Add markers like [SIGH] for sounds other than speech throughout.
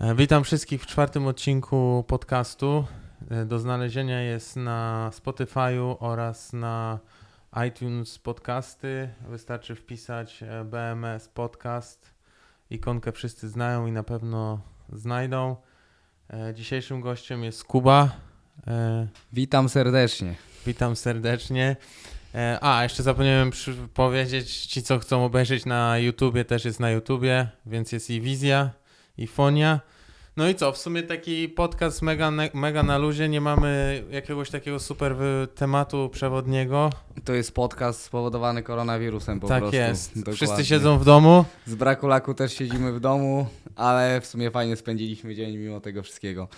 E, Witam wszystkich w czwartym odcinku podcastu. E, Do znalezienia jest na Spotify'u oraz na iTunes Podcasty. Wystarczy wpisać e, BMS Podcast. Ikonkę wszyscy znają i na pewno znajdą. Dzisiejszym gościem jest Kuba. Witam serdecznie. Witam serdecznie. A, jeszcze zapomniałem powiedzieć, ci co chcą obejrzeć na YouTubie, też jest na YouTubie, więc jest i wizja, i fonia. No i co, w sumie taki podcast mega, mega na luzie, nie mamy jakiegoś takiego super tematu przewodniego. To jest podcast spowodowany koronawirusem po tak prostu. jest, Dokładnie. wszyscy siedzą w domu. Z braku laku też siedzimy w domu, ale w sumie fajnie spędziliśmy dzień mimo tego wszystkiego.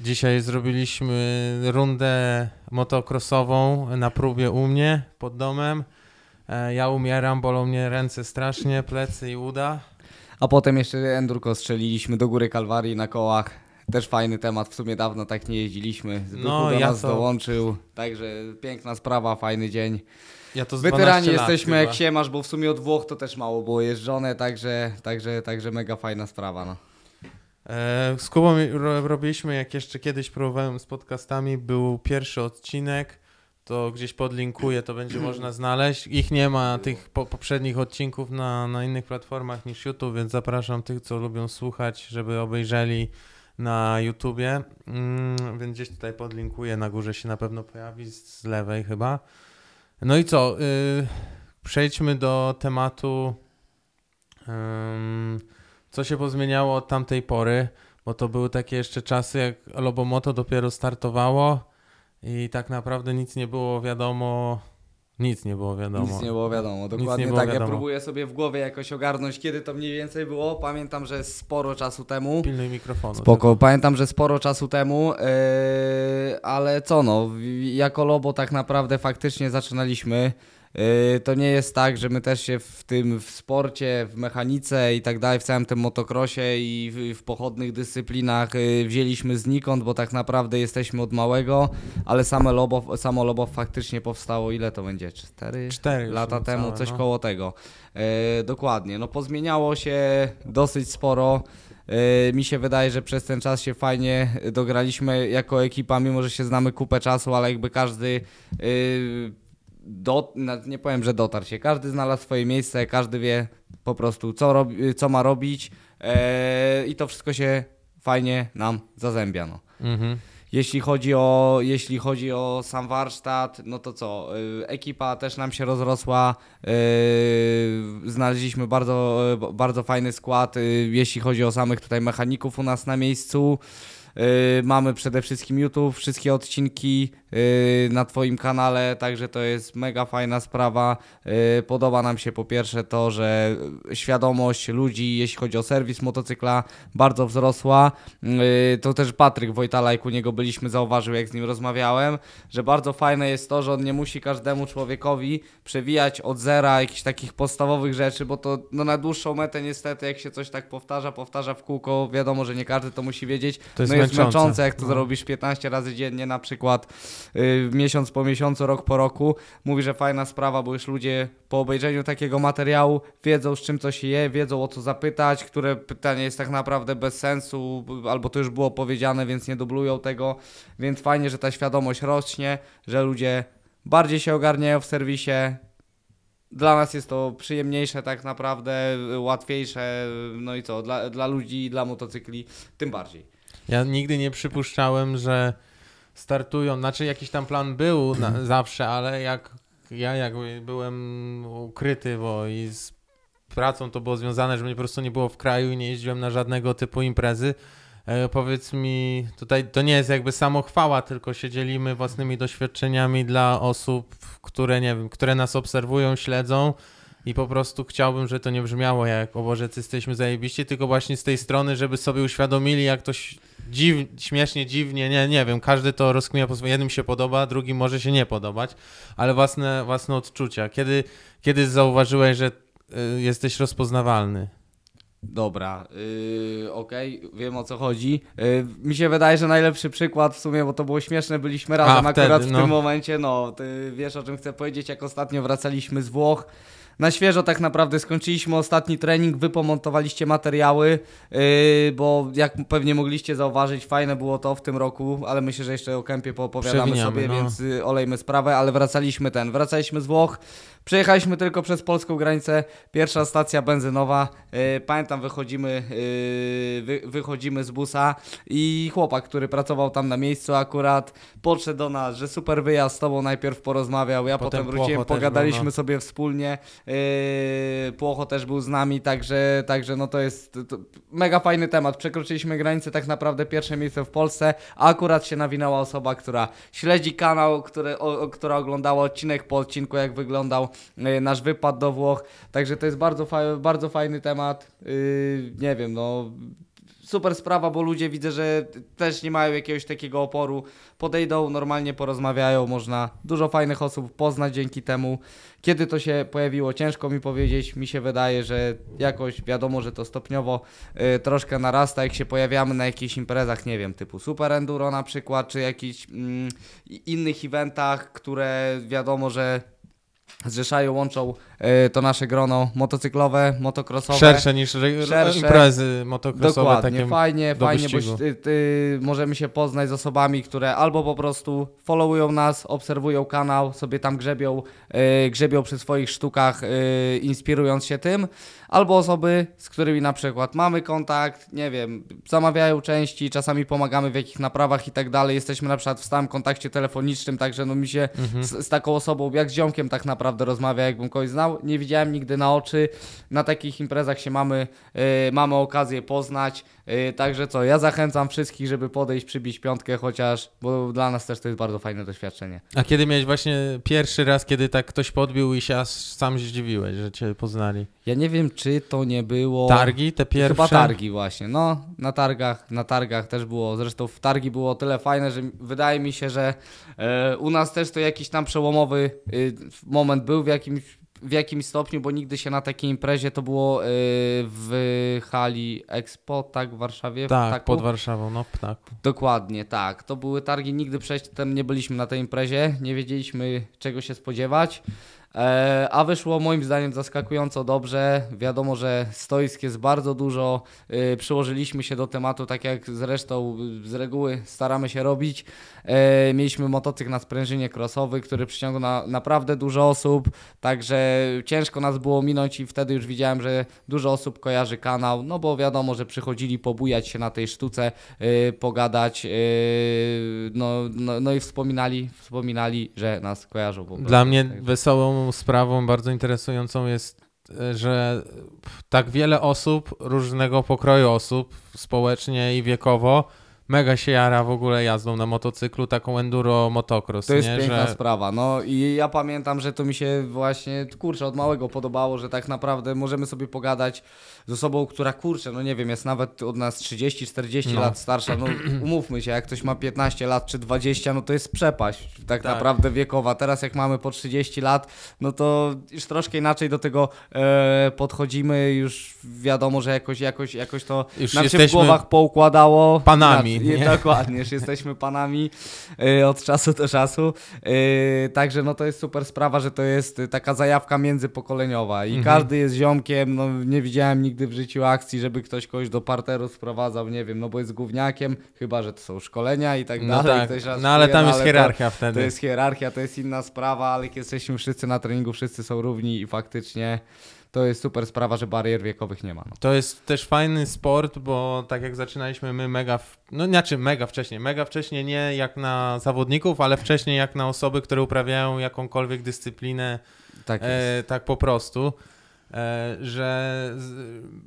Dzisiaj zrobiliśmy rundę motocrossową na próbie u mnie pod domem. E, Ja umieram, bolą mnie ręce strasznie, plecy i uda. A potem jeszcze endurko strzeliliśmy do góry Kalwarii na kołach. Też fajny temat, w sumie dawno tak nie jeździliśmy. Zbychu No, do ja nas to- dołączył, także piękna sprawa, fajny dzień. Ja to z 12 Weterani jesteśmy jak się masz, bo w sumie od Włoch to też mało było jeżdżone, także, także, także mega fajna sprawa. No. E, Z Kubą ro- robiliśmy, jak jeszcze kiedyś próbowałem z podcastami, był pierwszy odcinek, to gdzieś podlinkuję, to będzie [CLEARS THROAT] można znaleźć. Ich nie ma, tych po, poprzednich odcinków na, na innych platformach niż YouTube, więc zapraszam tych, co lubią słuchać, żeby obejrzeli na YouTubie, mm, więc gdzieś tutaj podlinkuję, na górze się na pewno pojawi, z, lewej chyba. No i co, y, przejdźmy do tematu... ym, co się pozmieniało od tamtej pory, bo to były takie jeszcze czasy, jak Lobomoto dopiero startowało i tak naprawdę nic nie było wiadomo, nic nie było wiadomo. Nic nie było wiadomo, nie dokładnie było tak. Ja wiadomo. próbuję sobie w głowie jakoś ogarnąć, kiedy to mniej więcej było. Pamiętam, że sporo czasu temu. Pilnuj mikrofonu. Spoko, pamiętam, że sporo czasu temu, yy, ale co no, jako Lobo tak naprawdę faktycznie zaczynaliśmy. Yy, to nie jest tak, że my też się w tym w sporcie, w mechanice i tak dalej, w całym tym motocrossie i w, w pochodnych dyscyplinach yy, wzięliśmy znikąd, bo tak naprawdę jesteśmy od małego, ale same Lobo, samo Lobo faktycznie powstało, ile to będzie? Cztery? Cztery lata temu, coś no. koło tego. E, dokładnie. No pozmieniało się dosyć sporo. E, mi się wydaje, że przez ten czas się fajnie dograliśmy jako ekipa, mimo że się znamy kupę czasu, ale jakby każdy e, do, nie powiem, że dotarł się. Każdy znalazł swoje miejsce, każdy wie po prostu co, robi, co ma robić e, i to wszystko się fajnie nam zazębia. No. Mhm. Jeśli chodzi o, jeśli chodzi o sam warsztat, no to co? y, Ekipa też nam się rozrosła. y, Znaleźliśmy bardzo, y, bardzo fajny skład, jeśli chodzi o samych tutaj mechaników u nas na miejscu. Mamy przede wszystkim YouTube, wszystkie odcinki na Twoim kanale, także to jest mega fajna sprawa. Y, Podoba nam się po pierwsze to, że świadomość ludzi, jeśli chodzi o serwis motocykla, bardzo wzrosła. Y, To też Patryk Wojtala, jak u niego byliśmy, zauważył, jak z nim rozmawiałem, że bardzo fajne jest to, że on nie musi każdemu człowiekowi przewijać od zera jakichś takich podstawowych rzeczy, bo to no, na dłuższą metę niestety, jak się coś tak powtarza, powtarza w kółko, wiadomo, że nie każdy to musi wiedzieć. To jest no jest męczące. męczące, jak to No. zrobisz 15 razy dziennie, na przykład y, miesiąc po miesiącu, rok po roku. Mówi, że fajna sprawa, bo już ludzie po obejrzeniu takiego materiału wiedzą, z czym co się je, wiedzą o co zapytać, które pytanie jest tak naprawdę bez sensu, albo to już było powiedziane, więc nie dublują tego. Więc fajnie, że ta świadomość rośnie, że ludzie bardziej się ogarniają w serwisie. Dla nas jest to przyjemniejsze tak naprawdę, łatwiejsze, no i co, dla, dla ludzi, dla motocykli tym bardziej. Ja nigdy nie przypuszczałem, że startują, znaczy jakiś tam plan był na, zawsze, ale jak ja jakby byłem ukryty, bo i z pracą to było związane, że mnie po prostu nie było w kraju i nie jeździłem na żadnego typu imprezy. E, powiedz mi, tutaj to nie jest jakby samochwała, tylko się dzielimy własnymi doświadczeniami dla osób, które nie wiem, które nas obserwują, śledzą i po prostu chciałbym, żeby to nie brzmiało jak o Boże, jesteśmy zajebiści, tylko właśnie z tej strony, żeby sobie uświadomili, jak to dziw, śmiesznie, dziwnie, nie, nie wiem, każdy to rozkmia po swojemu, jednym się podoba, drugim może się nie podobać, ale własne, własne odczucia. Kiedy, kiedy zauważyłeś, że y, jesteś rozpoznawalny? Dobra, yy, okej, wiem o co chodzi. Yy, mi się wydaje, że najlepszy przykład w sumie, bo to było śmieszne, byliśmy razem A, akurat wtedy, w tym no. momencie, no, ty wiesz o czym chcę powiedzieć, jak ostatnio wracaliśmy z Włoch, na świeżo tak naprawdę skończyliśmy ostatni trening, wy pomontowaliście materiały, yy, bo jak pewnie mogliście zauważyć, fajne było to w tym roku, ale myślę, że jeszcze o kempie poopowiadamy Przewiniamy, sobie, no. więc y, olejmy sprawę, ale wracaliśmy ten, wracaliśmy z Włoch, przejechaliśmy tylko przez polską granicę, pierwsza stacja benzynowa, yy, pamiętam wychodzimy, yy, wy, wychodzimy z busa i chłopak, który pracował tam na miejscu akurat, podszedł do nas, że super wyjazd z tobą najpierw porozmawiał, ja Potem potem, wróciłem, pogadaliśmy no. sobie wspólnie, yy, Płocho też był z nami, także, także no to jest to, mega fajny temat, przekroczyliśmy granicę tak naprawdę pierwsze miejsce w Polsce, a akurat się nawinęła osoba, która śledzi kanał, który, o, która oglądała odcinek po odcinku, jak wyglądał nasz wypad do Włoch, także to jest bardzo, fa bardzo fajny temat, yy, nie wiem, no super sprawa, bo ludzie widzę, że też nie mają jakiegoś takiego oporu. Podejdą, normalnie porozmawiają, można dużo fajnych osób poznać dzięki temu. Kiedy to się pojawiło, ciężko mi powiedzieć. Mi się wydaje, że jakoś wiadomo, że to stopniowo y, troszkę narasta, jak się pojawiamy na jakichś imprezach, nie wiem, typu Super Enduro na przykład, czy jakichś mm, innych eventach, które wiadomo, że zrzeszają, łączą y, to nasze grono motocyklowe, motocrossowe. Szersze niż Szersze. imprezy motocrossowe. Dokładnie, takie fajnie, fajnie, bo ty, ty, możemy się poznać z osobami, które albo po prostu followują nas, obserwują kanał, sobie tam grzebią, e, grzebią przy swoich sztukach, e, inspirując się tym, albo osoby, z którymi na przykład mamy kontakt, nie wiem, zamawiają części, czasami pomagamy w jakichś naprawach i tak dalej, jesteśmy na przykład w stałym kontakcie telefonicznym, także no mi się Mhm. z, z taką osobą, jak z ziomkiem tak naprawdę rozmawia, jakbym kogoś znał, nie widziałem nigdy na oczy, na takich imprezach się mamy, e, mamy okazję poznać, także co, ja zachęcam wszystkich, żeby podejść, przybić piątkę chociaż, bo dla nas też to jest bardzo fajne doświadczenie. A kiedy miałeś właśnie pierwszy raz, kiedy tak ktoś podbił i się aż sam zdziwiłeś, że cię poznali? Ja nie wiem, czy to nie było... Targi te pierwsze? Chyba targi właśnie, no na targach, na targach też było, zresztą w targi było o tyle fajne, że wydaje mi się, że e, u nas też to jakiś tam przełomowy y, moment był w jakimś, w jakimś stopniu, bo nigdy się na takiej imprezie to było y, w hali Expo, tak w Warszawie? Tak, Ptaku? pod Warszawą, no w ptaku. Dokładnie, tak. To były targi, nigdy przedtem nie byliśmy na tej imprezie, nie wiedzieliśmy czego się spodziewać. E, a wyszło moim zdaniem zaskakująco dobrze. Wiadomo, że stoisk jest bardzo dużo. E, przyłożyliśmy się do tematu, tak jak zresztą y, z reguły staramy się robić. E, mieliśmy motocykl na sprężynie crossowy, który przyciągnął na, naprawdę dużo osób, także ciężko nas było minąć i wtedy już widziałem, że dużo osób kojarzy kanał, no bo wiadomo, że przychodzili pobujać się na tej sztuce, e, pogadać, e, no, no, no i wspominali, wspominali, że nas kojarzą. Dla mnie wesołą sprawą, bardzo interesującą jest, e, że tak wiele osób, różnego pokroju osób, społecznie i wiekowo, mega się jara w ogóle jazdą na motocyklu, taką enduro motocross, To jest nie? piękna że sprawa. No i ja pamiętam, że to mi się właśnie, kurczę, od małego podobało, że tak naprawdę możemy sobie pogadać z osobą, która, kurczę, no nie wiem, jest nawet od nas 30-40 No. lat starsza. No [CLEARS THROAT] umówmy się, jak ktoś ma 15 lat czy 20, no to jest przepaść tak, Tak. naprawdę wiekowa. Teraz jak mamy po 30 lat, no to już troszkę inaczej do tego e, podchodzimy. Już wiadomo, że jakoś, jakoś, jakoś to Już nam się w głowach poukładało. panami, Nie? Dokładnie, już jesteśmy panami e, od czasu do czasu. E, także no to jest super sprawa, że to jest taka zajawka międzypokoleniowa i Mhm. każdy jest ziomkiem, no nie widziałem nigdy w życiu akcji, żeby ktoś kogoś do parteru sprowadzał, nie wiem, no bo jest gówniakiem, chyba, że to są szkolenia i tak no dalej. tak, ktoś raz no ale tam jest to- hierarchia To, wtedy. jest hierarchia, to jest inna sprawa, ale jak jesteśmy wszyscy na treningu, wszyscy są równi i faktycznie to jest super sprawa, że barier wiekowych nie ma. No. To jest też fajny sport, bo tak jak zaczynaliśmy my mega, w, no znaczy mega wcześniej, mega wcześniej nie jak na zawodników, ale wcześniej jak na osoby, które uprawiają jakąkolwiek dyscyplinę Tak e, tak po prostu, że z,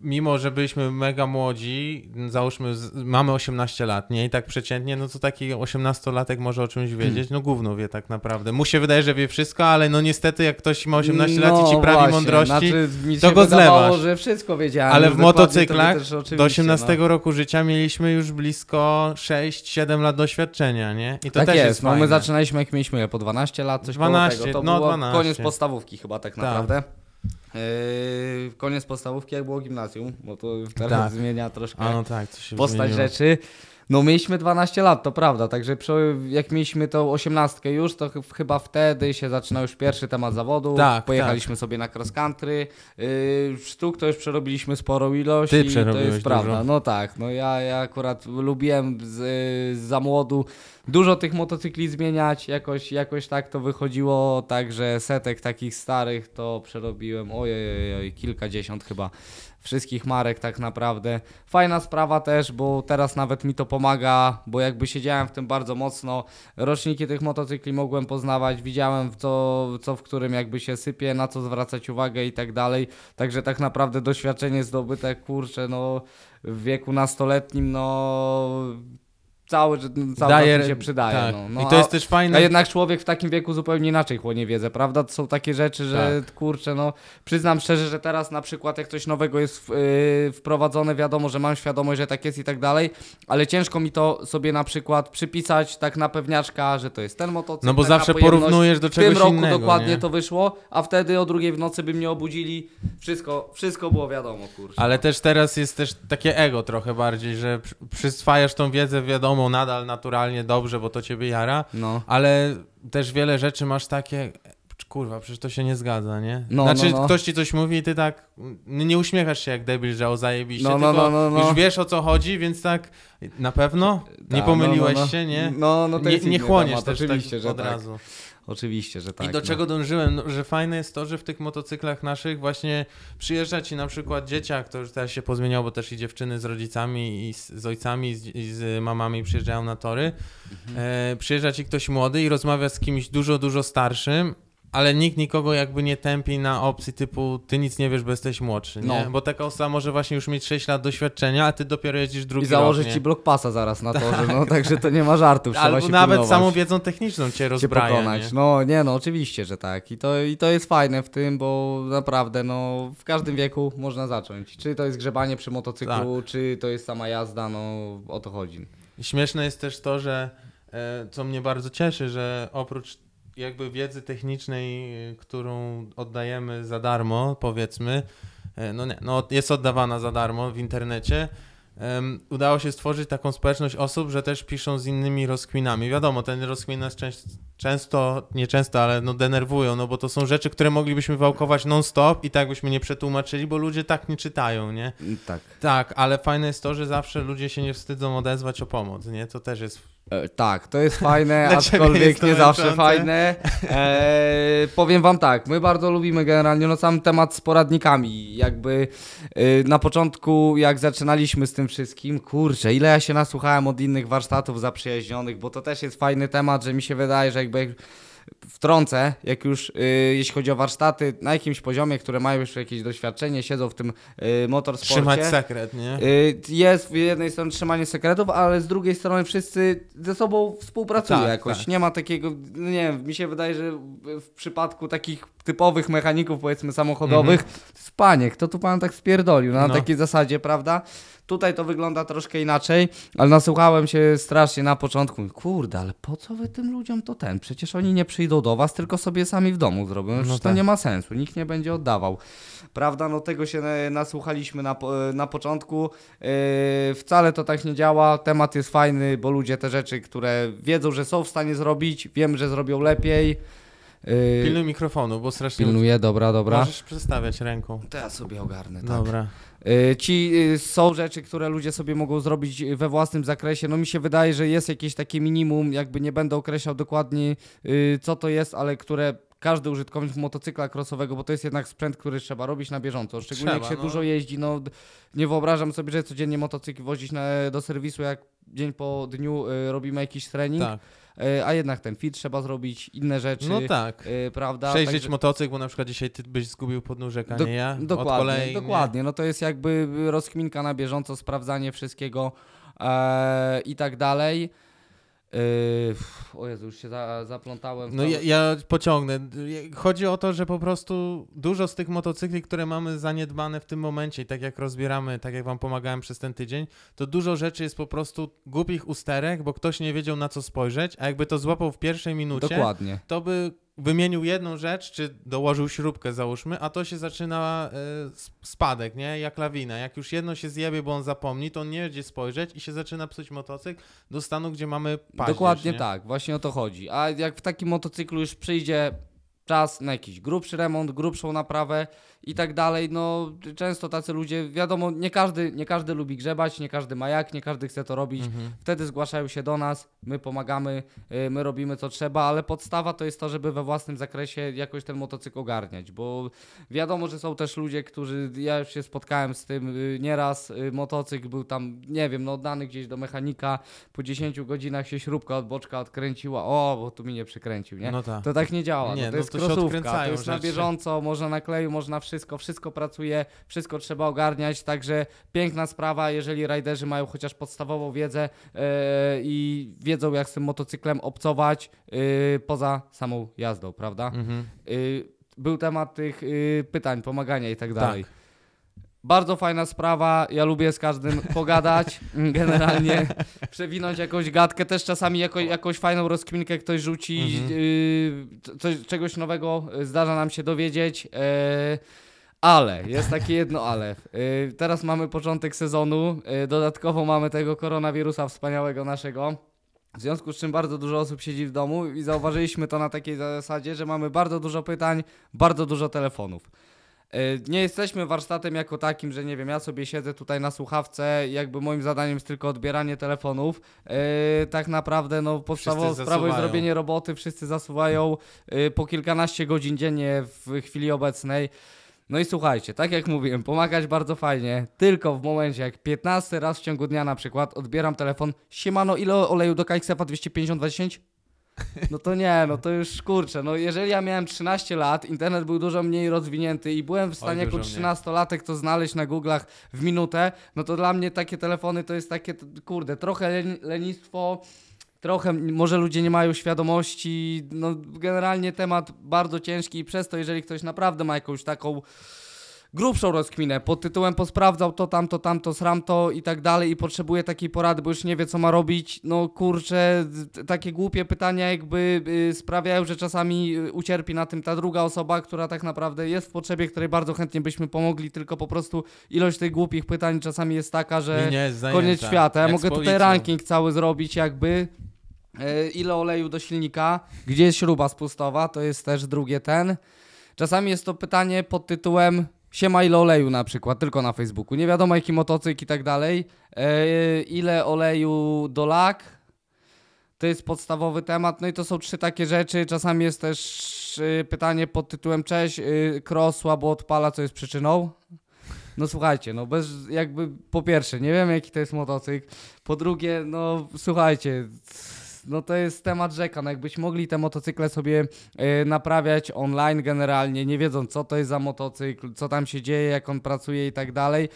mimo, że byliśmy mega młodzi, załóżmy mamy 18 lat, nie? I tak przeciętnie, no to taki 18-latek może o czymś wiedzieć, no gówno wie tak naprawdę. Mu się wydaje, że wie wszystko, ale no niestety jak ktoś ma 18 lat i ci prawi No właśnie, mądrości, znaczy, to go zlewasz. że wszystko wiedziałem. Ale w motocyklach do 18 no. roku życia mieliśmy już blisko 6-7 lat doświadczenia, nie? I to tak też jest, jest no my zaczynaliśmy jak mieliśmy po 12 lat, coś 12, koło tego. To no, było 12. koniec podstawówki chyba tak Tak. naprawdę. Yy, koniec podstawówki jak było gimnazjum, bo to teraz Tak. zmienia troszkę A no tak, postać zmieniło. rzeczy. No mieliśmy 12 lat, to prawda, także przy, jak mieliśmy tą 18 już, to ch- chyba wtedy się zaczyna już pierwszy temat zawodu. Tak, Pojechaliśmy sobie na cross country. Yy, sztuk to już przerobiliśmy sporą ilość Ty i to jest prawda. dużo. No tak, no ja, ja akurat lubiłem z, z za młodu dużo tych motocykli zmieniać, jakoś, jakoś tak to wychodziło, także setek takich starych to przerobiłem, ojej, ojej, kilkadziesiąt chyba wszystkich marek tak naprawdę. Fajna sprawa też, bo teraz nawet mi to pomaga, bo jakby siedziałem w tym bardzo mocno, roczniki tych motocykli mogłem poznawać, widziałem co, co w którym jakby się sypie, na co zwracać uwagę i tak dalej, także tak naprawdę doświadczenie zdobyte, kurczę, no w wieku nastoletnim, no cały, cały Daje- czas się przydaje. tak. No. No, I to jest a- też fajne. a jednak człowiek w takim wieku zupełnie inaczej chłonie wiedzę, prawda? To są takie rzeczy, że Tak. kurczę, no przyznam szczerze, że teraz na przykład jak coś nowego jest yy, wprowadzone, wiadomo, że mam świadomość, że tak jest i tak dalej, ale ciężko mi to sobie na przykład przypisać tak na pewniaczka, że to jest ten motocykl. No bo zawsze porównujesz do W czegoś tym roku innego. dokładnie nie? to wyszło, a wtedy o drugiej w nocy by mnie obudzili. Wszystko, wszystko było wiadomo, kurczę. Ale też teraz jest też takie ego trochę bardziej, że przy- przyswajasz tą wiedzę, wiadomo, nadal naturalnie dobrze, bo to ciebie jara, No. ale też wiele rzeczy masz takie, kurwa, przecież to się nie zgadza, nie? No, znaczy, no, no. ktoś ci coś mówi i ty tak nie uśmiechasz się jak debil, że o zajebiście, No, no, no, no, no. już wiesz o co chodzi, więc tak, na pewno? Nie pomyliłeś no, no, no. się, nie? No, no to nie, nie chłoniesz temat, też oczywiście, tak od tak. razu. Oczywiście, że tak. I do no. czego dążyłem? No, że fajne jest to, że w tych motocyklach naszych właśnie przyjeżdża ci na przykład dzieciak, to już teraz się pozmieniało, bo też i dziewczyny z rodzicami i z, z ojcami i z, i z mamami przyjeżdżają na tory. Mhm. E, przyjeżdża ci ktoś młody i rozmawia z kimś dużo, dużo starszym, ale nikt nikogo jakby nie tępi na opcji typu ty nic nie wiesz, bo jesteś młodszy, nie? No. Bo taka osoba może właśnie już mieć 6 lat doświadczenia, a ty dopiero jeździsz drugi I założyć rok, nie? ci blok pasa zaraz na torze, no także to nie ma żartów, trzeba Albo się nawet pilnować, samą wiedzą techniczną cię cię rozbraja, pokonać. nie? No nie no, oczywiście, że tak. I to, I to jest fajne w tym, bo naprawdę no w każdym wieku można zacząć. Czy to jest grzebanie przy motocyklu, Tak. czy to jest sama jazda, no o to chodzi. Śmieszne jest też to, że e, co mnie bardzo cieszy, że oprócz jakby wiedzy technicznej, e, którą oddajemy za darmo, powiedzmy, e, no nie, no jest oddawana za darmo w internecie, udało się stworzyć taką społeczność osób, że też piszą z innymi rozkminami. Wiadomo, ten rozkmin nas częst, często, nie często, ale no denerwują, no bo to są rzeczy, które moglibyśmy wałkować non-stop i tak byśmy nie przetłumaczyli, bo ludzie tak nie czytają, nie? Tak. Tak, ale fajne jest to, że zawsze ludzie się nie wstydzą odezwać o pomoc, nie? To też jest E, tak, to jest fajne, [LAUGHS] Dla ciebie aczkolwiek jest to nie zawsze męczące. fajne. E, powiem wam tak, my bardzo lubimy generalnie no sam temat z poradnikami. Jakby e, na początku, jak zaczynaliśmy z tym wszystkim, kurczę, ile ja się nasłuchałem od innych warsztatów zaprzyjaźnionych, bo to też jest fajny temat, że mi się wydaje, że jakby wtrącę, jak już y, jeśli chodzi o warsztaty na jakimś poziomie, które mają już jakieś doświadczenie, siedzą w tym y, motorsporcie. trzymać sekret, nie? Y, Jest z jednej strony trzymanie sekretów, ale z drugiej strony wszyscy ze sobą współpracują Tak, jakoś. tak. Nie ma takiego, no nie wiem, mi się wydaje, że w przypadku takich typowych mechaników, powiedzmy samochodowych, Mhm. spanie, kto tu pan tak spierdolił, no, na No. takiej zasadzie, prawda? Tutaj to wygląda troszkę inaczej, ale nasłuchałem się strasznie na początku. Kurde, ale po co wy tym ludziom to ten? Przecież oni nie przyjdą do was, tylko sobie sami w domu zrobią. No No to tak. nie ma sensu, nikt nie będzie oddawał. Prawda, no tego się nasłuchaliśmy na, na początku. Yy, wcale to tak nie działa. Temat jest fajny, bo ludzie te rzeczy, które wiedzą, że są w stanie zrobić, wiem, że zrobią lepiej. Yy, Pilnuj mikrofonu, bo strasznie... pilnuję, dobra, dobra. Możesz przestawiać ręką. To ja sobie ogarnę, tak. Dobra. Y, Ci y, są rzeczy, które ludzie sobie mogą zrobić we własnym zakresie. No mi się wydaje, że jest jakieś takie minimum, jakby nie będę określał dokładnie y, co to jest, ale które każdy użytkownik motocykla crossowego, bo to jest jednak sprzęt, który trzeba robić na bieżąco. Szczególnie Trzeba, jak się no. dużo jeździ, no nie wyobrażam sobie, że codziennie motocykl wozić na, do serwisu, jak dzień po dniu y, robimy jakiś trening, Tak. Y, a jednak ten fit trzeba zrobić, inne rzeczy, No tak. y, prawda? Przejrzeć Także- motocykl, bo na przykład dzisiaj ty byś zgubił podnóżek, a Dok- nie ja. Dokładnie, kolei, dokładnie. No to jest jakby rozkminka na bieżąco, sprawdzanie wszystkiego e, i tak dalej. Yy, o Jezu, już się za, zaplątałem. No ja, ja pociągnę. Chodzi o to, że po prostu dużo z tych motocykli, które mamy zaniedbane w tym momencie i tak jak rozbieramy, tak jak wam pomagałem przez ten tydzień, to dużo rzeczy jest po prostu głupich usterek, bo ktoś nie wiedział na co spojrzeć, a jakby to złapał w pierwszej minucie, Dokładnie. to by wymienił jedną rzecz, czy dołożył śrubkę, załóżmy, a to się zaczyna s- spadek, nie? Jak lawina. Jak już jedno się zjebie, bo on zapomni, to on nie będzie spojrzeć i się zaczyna psuć motocykl do stanu, gdzie mamy paździerz, Dokładnie nie? tak, właśnie o to chodzi. A jak w takim motocyklu już przyjdzie czas na jakiś grubszy remont, grubszą naprawę i tak dalej, no często tacy ludzie, wiadomo, nie każdy, nie każdy lubi grzebać, nie każdy ma jak, nie każdy chce to robić. Mhm. Wtedy zgłaszają się do nas, my pomagamy, y, my robimy co trzeba, ale podstawa to jest to, żeby we własnym zakresie jakoś ten motocykl ogarniać, bo wiadomo, że są też ludzie, którzy, ja już się spotkałem z tym y, nieraz, y, motocykl był tam, nie wiem, no oddany gdzieś do mechanika, po 10 godzinach się śrubka od boczka odkręciła, o, bo tu mi nie przykręcił, nie? No tak. To tak nie działa. Nie, no to no jest to się krosówka, to jest na bieżąco, można na kleju, można wszystko, wszystko pracuje, wszystko trzeba ogarniać, także piękna sprawa, jeżeli rajderzy mają chociaż podstawową wiedzę e, i wiedzą jak z tym motocyklem obcować e, poza samą jazdą, prawda? Mhm. E, był temat tych pytań, pomagania i tak dalej. Tak. Bardzo fajna sprawa, ja lubię z każdym pogadać, generalnie [LAUGHS] przewinąć jakąś gadkę, też czasami jako, jakąś fajną rozkminkę ktoś rzuci, Mhm. yy, coś, czegoś nowego y, zdarza nam się dowiedzieć, yy, ale, jest takie jedno ale. Yy, teraz mamy początek sezonu, dodatkowo mamy tego koronawirusa wspaniałego naszego. W związku z czym bardzo dużo osób siedzi w domu i zauważyliśmy to na takiej zasadzie, że mamy bardzo dużo pytań, bardzo dużo telefonów. Yy, Nie jesteśmy warsztatem jako takim, że nie wiem, ja sobie siedzę tutaj na słuchawce jakby moim zadaniem jest tylko odbieranie telefonów. Yy, tak naprawdę no podstawową sprawą jest zasuwają. robienie roboty, wszyscy zasuwają yy, po kilkanaście godzin dziennie w chwili obecnej. No i słuchajcie, tak jak mówiłem, pomagać bardzo fajnie, tylko w momencie jak 15 raz w ciągu dnia na przykład odbieram telefon, siemano, ile oleju do KXF-a 250-20? No to nie, no to już kurczę, no jeżeli ja miałem 13 lat, internet był dużo mniej rozwinięty i byłem w stanie jako dużo mniej. 13-latek to znaleźć na Google'ach w minutę, no to dla mnie takie telefony to jest takie, kurde, trochę len- lenistwo, trochę może ludzie nie mają świadomości, no generalnie temat bardzo ciężki i przez to, jeżeli ktoś naprawdę ma jakąś taką grubszą rozkminę pod tytułem posprawdzał to, tamto, tamto, sramto i tak dalej i potrzebuje takiej porady, bo już nie wie co ma robić, no kurczę, takie głupie pytania jakby y, sprawiają, że czasami y, ucierpi na tym ta druga osoba, która tak naprawdę jest w potrzebie, której bardzo chętnie byśmy pomogli, tylko po prostu ilość tych głupich pytań czasami jest taka, że Linia jest zajęta. koniec świata. Ja mogę tutaj ranking cały zrobić jakby. E, Ile oleju do silnika, gdzie jest śruba spustowa, to jest też drugie ten. Czasami jest to pytanie pod tytułem siema ile oleju na przykład, tylko na Facebooku. Nie wiadomo jaki motocykl i tak dalej. E, Ile oleju do lak, to jest podstawowy temat. No i to są trzy takie rzeczy. Czasami jest też y, pytanie pod tytułem cześć, y, cross słabo odpala, co jest przyczyną. No słuchajcie, no bez jakby po pierwsze, nie wiem jaki to jest motocykl. Po drugie, no słuchajcie, no to jest temat rzeka. No jakbyśmy mogli te motocykle sobie y, naprawiać online generalnie, nie wiedząc co to jest za motocykl, co tam się dzieje, jak on pracuje i tak dalej.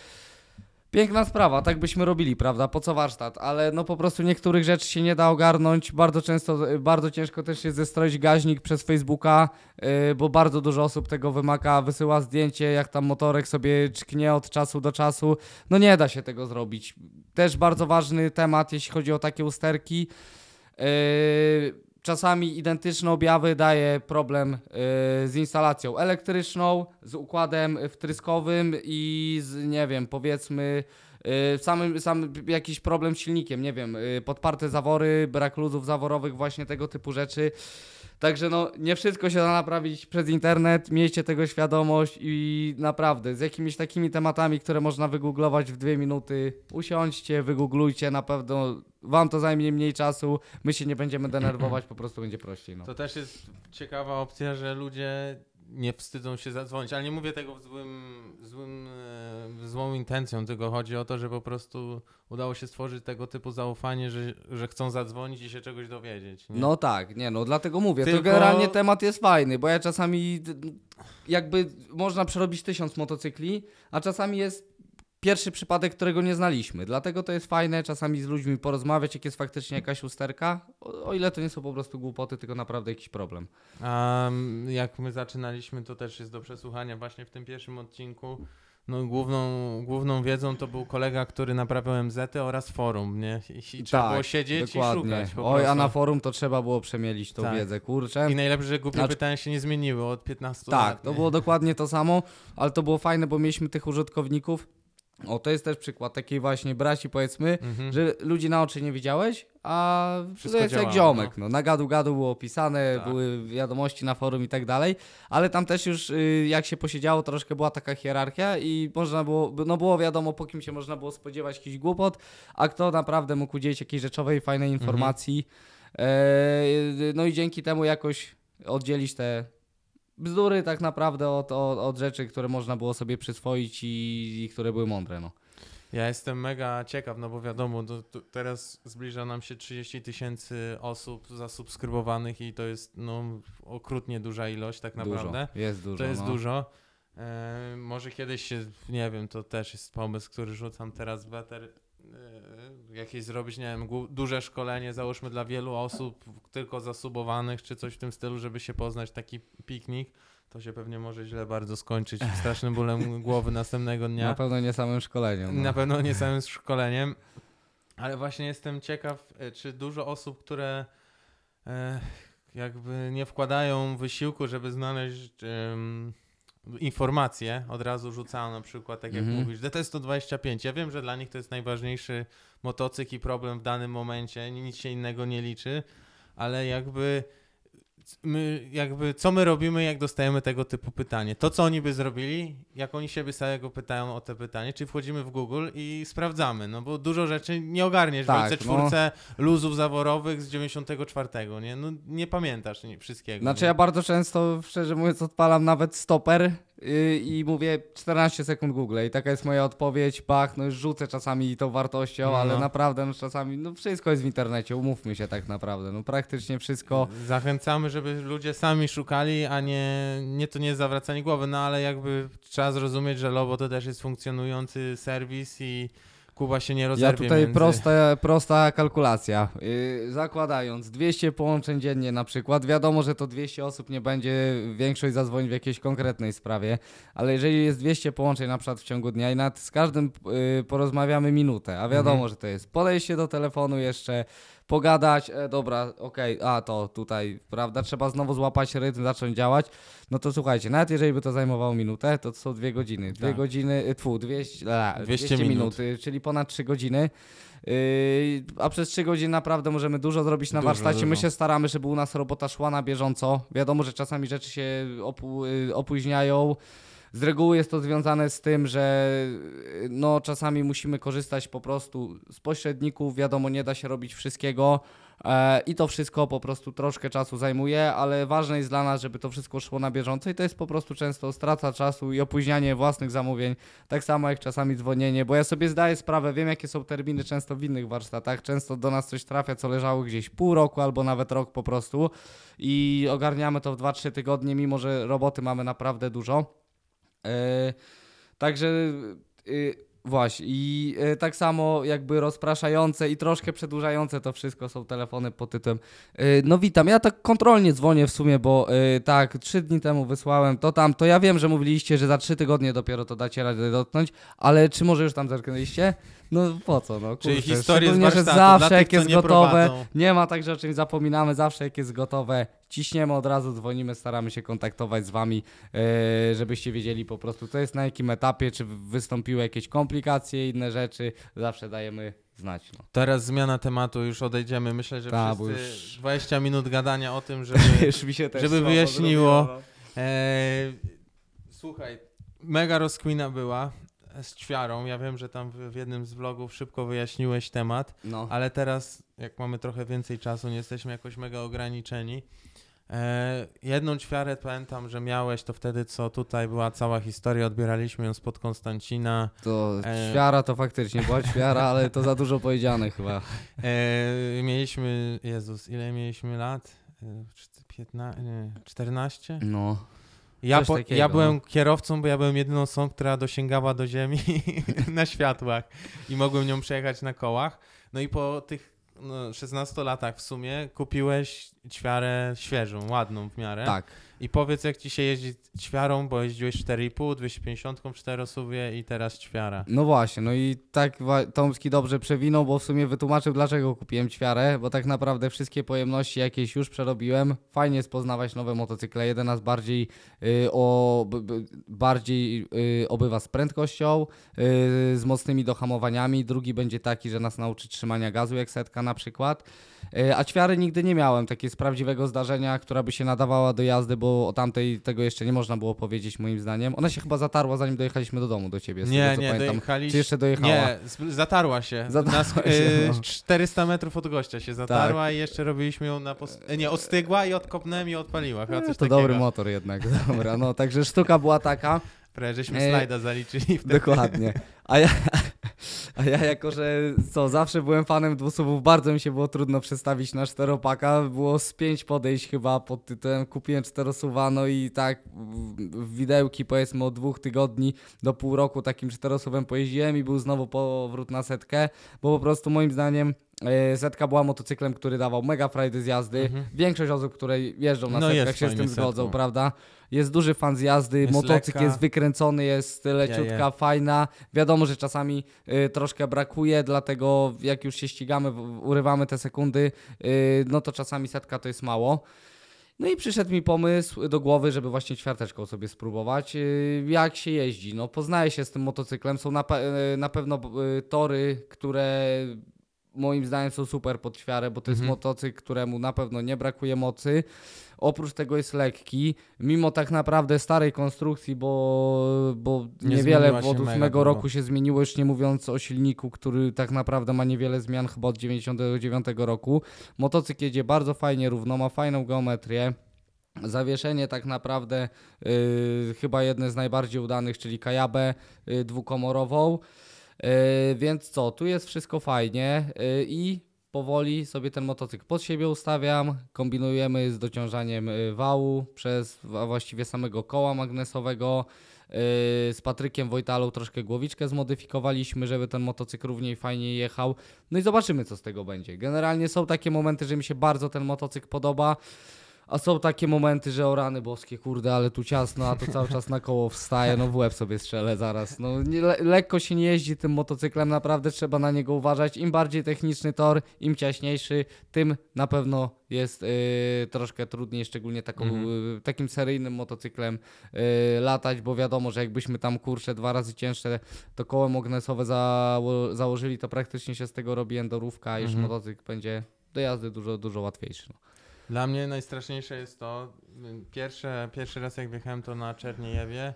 Piękna sprawa, tak byśmy robili, prawda? Po co warsztat? Ale no po prostu niektórych rzeczy się nie da ogarnąć. Bardzo często, bardzo ciężko też jest zestroić gaźnik przez Facebooka, yy, bo bardzo dużo osób tego wymaga, wysyła zdjęcie, jak tam motorek sobie czknie od czasu do czasu. No nie da się tego zrobić. Też bardzo ważny temat, jeśli chodzi o takie usterki. Yy, czasami identyczne objawy daje problem yy, z instalacją elektryczną, z układem wtryskowym i z, nie wiem, powiedzmy, yy, samym, sam jakiś problem z silnikiem, nie wiem, podparte zawory, brak luzów zaworowych, właśnie tego typu rzeczy. Także no, nie wszystko się da naprawić przez internet, miejcie tego świadomość i naprawdę z jakimiś takimi tematami, które można wygooglować w dwie minuty, usiądźcie, wygooglujcie, na pewno wam to zajmie mniej czasu, my się nie będziemy denerwować, po prostu będzie prościej. No. To też jest ciekawa opcja, że ludzie nie wstydzą się zadzwonić, ale nie mówię tego w złym, złym, e, złą intencją, tylko chodzi o to, że po prostu udało się stworzyć tego typu zaufanie, że, że chcą zadzwonić i się czegoś dowiedzieć. Nie? No tak, nie no, dlatego mówię, to Tylko- generalnie temat jest fajny, bo ja czasami jakby można przerobić tysiąc motocykli, a czasami jest pierwszy przypadek, którego nie znaliśmy. Dlatego to jest fajne czasami z ludźmi porozmawiać, jak jest faktycznie jakaś usterka, o, o ile to nie są po prostu głupoty, tylko naprawdę jakiś problem. Mm, jak my zaczynaliśmy, to też jest do przesłuchania właśnie w tym pierwszym odcinku. no, główną, główną wiedzą to był kolega, który naprawiał MZ-y oraz forum, nie? I, i trzeba Tak, było siedzieć Dokładnie. i szukać Oj, a na forum to trzeba było przemielić tą Tak. wiedzę, kurczę. I najlepsze, że głupie Znaczy- pytania się nie zmieniły od 15 lat. Tak, to było dokładnie to samo, ale to było fajne, bo mieliśmy tych użytkowników. O, to jest też przykład takiej właśnie braci, powiedzmy, Mhm. że ludzi na oczy nie widziałeś, a Wszystko to jest jak ziomek, no. Na gadu gadu było opisane, Tak. były wiadomości na forum i tak dalej, ale tam też już y, jak się posiedziało, troszkę była taka hierarchia i można było, no było wiadomo po kim się można było spodziewać jakiś głupot, a kto naprawdę mógł udzielić jakiejś rzeczowej, fajnej Mhm. informacji. E, no i dzięki temu jakoś oddzielić te bzdury tak naprawdę od, od, od rzeczy, które można było sobie przyswoić i, i które były mądre, no. Ja jestem mega ciekaw, no bo wiadomo, teraz zbliża nam się 30 tysięcy osób zasubskrybowanych i to jest no, okrutnie duża ilość tak naprawdę. Dużo, jest dużo. To jest no. dużo. E, może kiedyś się, nie wiem, to też jest pomysł, który rzucam teraz w Better, e, jakieś zrobić, nie wiem, duże szkolenie, załóżmy dla wielu osób, tylko zasubowanych, czy coś w tym stylu, żeby się poznać, taki piknik. To się pewnie może źle bardzo skończyć strasznym bólem [LAUGHS] głowy następnego dnia. Na pewno nie samym szkoleniem. No. Na pewno nie samym szkoleniem, ale właśnie jestem ciekaw, e, czy dużo osób, które e, jakby nie wkładają wysiłku, żeby znaleźć informacje, od razu rzucają na przykład, tak jak Mhm. mówisz, DT125. Ja wiem, że dla nich to jest najważniejszy motocykl i problem w danym momencie, nic się innego nie liczy, ale jakby my, jakby, co my robimy, jak dostajemy tego typu pytanie? To, co oni by zrobili, jak oni siebie samego pytają o te pytanie, czy wchodzimy w Google i sprawdzamy, no bo dużo rzeczy nie ogarniesz Tak, w czwórce luzów zaworowych z 94, nie? No nie pamiętasz wszystkiego. Znaczy nie? ja bardzo często, szczerze mówiąc, odpalam nawet stoper yy, i mówię 14 sekund Google i taka jest moja odpowiedź, bach, no już rzucę czasami tą wartością, No. ale naprawdę no czasami, no wszystko jest w internecie, umówmy się tak naprawdę, no praktycznie wszystko. Zachęcamy, żeby ludzie sami szukali, a nie, nie to nie jest zawracanie głowy, no ale jakby trzeba zrozumieć, że Lobo to też jest funkcjonujący serwis i Kuba się nie Ja rozerwie tutaj między... prosta, prosta kalkulacja. Yy, zakładając 200 połączeń dziennie na przykład, wiadomo, że to 200 osób nie będzie, większość zadzwoni w jakiejś konkretnej sprawie, ale jeżeli jest 200 połączeń na przykład w ciągu dnia i nad z każdym yy, porozmawiamy minutę, a wiadomo, Mhm. że to jest podejście do telefonu jeszcze, pogadać, e, dobra, okej, a to tutaj, prawda, trzeba znowu złapać rytm, zacząć działać, no to słuchajcie, nawet jeżeli by to zajmowało minutę, to to są dwie godziny, dwie Tak. godziny, y, tfu, 200, a, 200 200 minut, minut. y, czyli ponad 3 godziny. Yy, a przez 3 godziny naprawdę możemy dużo zrobić na Dużo, warsztacie. My dużo. się staramy, żeby u nas robota szła na bieżąco. Wiadomo, że czasami rzeczy się opu- yy, opóźniają. Z reguły jest to związane z tym, że yy, no, czasami musimy korzystać po prostu z pośredników. Wiadomo, nie da się robić wszystkiego. E, I to wszystko po prostu troszkę czasu zajmuje, ale ważne jest dla nas, żeby to wszystko szło na bieżąco i to jest po prostu często strata czasu i opóźnianie własnych zamówień, tak samo jak czasami dzwonienie, bo ja sobie zdaję sprawę, wiem jakie są terminy często w innych warsztatach, często do nas coś trafia, co leżało gdzieś pół roku albo nawet rok po prostu i ogarniamy to w 2-3 tygodnie, mimo że roboty mamy naprawdę dużo. E, Także y, właśnie i y, tak samo jakby rozpraszające i troszkę przedłużające to wszystko są telefony pod tytułem no witam, ja tak kontrolnie dzwonię w sumie, bo tak trzy dni temu wysłałem to tam, to ja wiem, że mówiliście, że za trzy tygodnie dopiero to dacie radę dotknąć, ale czy może już tam zerknęliście? No po co, no Czyli kurczę, historie z szczególnie, że zawsze tych, jak jest nie gotowe, prowadzą. nie ma tak, że o czymś zapominamy, zawsze jak jest gotowe, ciśniemy od razu, dzwonimy, staramy się kontaktować z wami, e, żebyście wiedzieli po prostu, co jest na jakim etapie, czy wystąpiły jakieś komplikacje, inne rzeczy, zawsze dajemy znać. No. Teraz zmiana tematu, już odejdziemy. Myślę, że Ta, wszyscy już- 20 minut gadania o tym, żeby... [LAUGHS] Żeby wyjaśniło. Eee, słuchaj, mega rozkwina była z ćwiarą. Ja wiem, że tam w, jednym z vlogów szybko wyjaśniłeś temat, No. ale teraz, jak mamy trochę więcej czasu, nie jesteśmy jakoś mega ograniczeni. Eee, jedną ćwiarę pamiętam, że miałeś, to wtedy co tutaj była cała historia, odbieraliśmy ją spod Konstancina. To E. ćwiara to faktycznie była ćwiara, ale to za dużo powiedziane chyba. Eee, mieliśmy, Jezus, ile mieliśmy lat? Eee, 15, nie, 14? No. Ja, po, ja byłem no. kierowcą, bo ja byłem jedyną osobą, która dosięgała do ziemi [LAUGHS] na światłach i mogłem nią przejechać na kołach. No i po tych no, 16 latach w sumie kupiłeś ćwiarę świeżą, ładną w miarę. Tak. I powiedz, jak ci się jeździ ćwiarą, bo jeździłeś 4,5, 250 w czterosuwie i teraz ćwiara. No właśnie, no i tak Tomski dobrze przewinął, bo w sumie wytłumaczył, dlaczego kupiłem ćwiarę, bo tak naprawdę wszystkie pojemności jakieś już przerobiłem. Fajnie jest poznawać nowe motocykle. Jeden nas bardziej, y, o, b, b, bardziej y, obywa z prędkością, y, z mocnymi dohamowaniami. Drugi będzie taki, że nas nauczy trzymania gazu, jak setka na przykład. Y, a ćwiary nigdy nie miałem, takie z prawdziwego zdarzenia, która by się nadawała do jazdy, bo o tamtej tego jeszcze nie można było powiedzieć moim zdaniem. Ona się chyba zatarła, zanim dojechaliśmy do domu do ciebie. z Nie, tego, co nie, pamiętam. dojechaliśmy. Czy jeszcze dojechała? Nie, zatarła się. Zatarła na, się, y, no. Tak. 400 metrów od gościa się zatarła i jeszcze robiliśmy ją na. Pos... e, Nie, ostygła i odkopnąłem i odpaliła. Chyba E, to takiego. dobry motor jednak, [LAUGHS] dobra. No, także sztuka była taka, Prawie żeśmy E, slajda zaliczyli wtedy. dokładnie. A ja, a ja jako, że co, zawsze byłem fanem dwusuwów, bardzo mi się było trudno przestawić na czteropaka. Było z pięć podejść chyba pod tytułem kupiłem czterosuwa, no i tak w- widełki powiedzmy od dwóch tygodni do pół roku takim czterosuwem pojeździłem i był znowu powrót na setkę, bo po prostu moim zdaniem e, setka była motocyklem, który dawał mega frajdy z jazdy. Mhm. Większość osób, które jeżdżą na No setkach się z tym zgodzą, prawda? Jest duży fan z jazdy, Jest motocykl lekka. jest wykręcony, jest leciutka, je. fajna. Wiadomo, że czasami y, troszkę brakuje, dlatego jak już się ścigamy, urywamy te sekundy, y, no to czasami setka to jest mało. No i przyszedł mi pomysł do głowy, żeby właśnie ćwiarteczką sobie spróbować. y, Jak się jeździ? No poznaję się z tym motocyklem. Są na, pe- y, na pewno y, tory, które moim zdaniem są super pod bo to jest Mhm. motocykl, któremu na pewno nie brakuje mocy. Oprócz tego jest lekki, mimo tak naprawdę starej konstrukcji, bo, bo Nie niewiele od mega 8 dużo. roku się zmieniło, już nie mówiąc o silniku, który tak naprawdę ma niewiele zmian chyba od 99 roku. Motocykl jedzie bardzo fajnie, równo, ma fajną geometrię. Zawieszenie tak naprawdę yy, chyba jedne z najbardziej udanych, czyli Kajabę yy, dwukomorową. Yy, więc co, tu jest wszystko fajnie yy, i powoli sobie ten motocykl pod siebie ustawiam. Kombinujemy z dociążaniem yy, wału przez właściwie samego koła magnesowego. Z Patrykiem Wojtalą troszkę głowiczkę zmodyfikowaliśmy, żeby ten motocykl równiej fajnie jechał. No i zobaczymy, co z tego będzie. Generalnie są takie momenty, że mi się bardzo ten motocykl podoba. A są takie momenty, że o rany boskie, kurde, ale tu ciasno, a to cały czas na koło wstaje, no w łeb sobie strzelę zaraz. No nie, le, lekko się nie jeździ tym motocyklem, naprawdę trzeba na niego uważać. Im bardziej techniczny tor, im ciaśniejszy, tym na pewno jest yy, troszkę trudniej, szczególnie taką, Mhm. yy, takim seryjnym motocyklem yy, latać, bo wiadomo, że jakbyśmy tam kurczę dwa razy cięższe to koło magnesowe zało założyli, to praktycznie się z tego robi endorówka, a już Mhm. motocykl będzie do jazdy dużo, dużo łatwiejszy. No. Dla mnie najstraszniejsze jest to, pierwsze, pierwszy raz jak wjechałem to na Czerniejewie,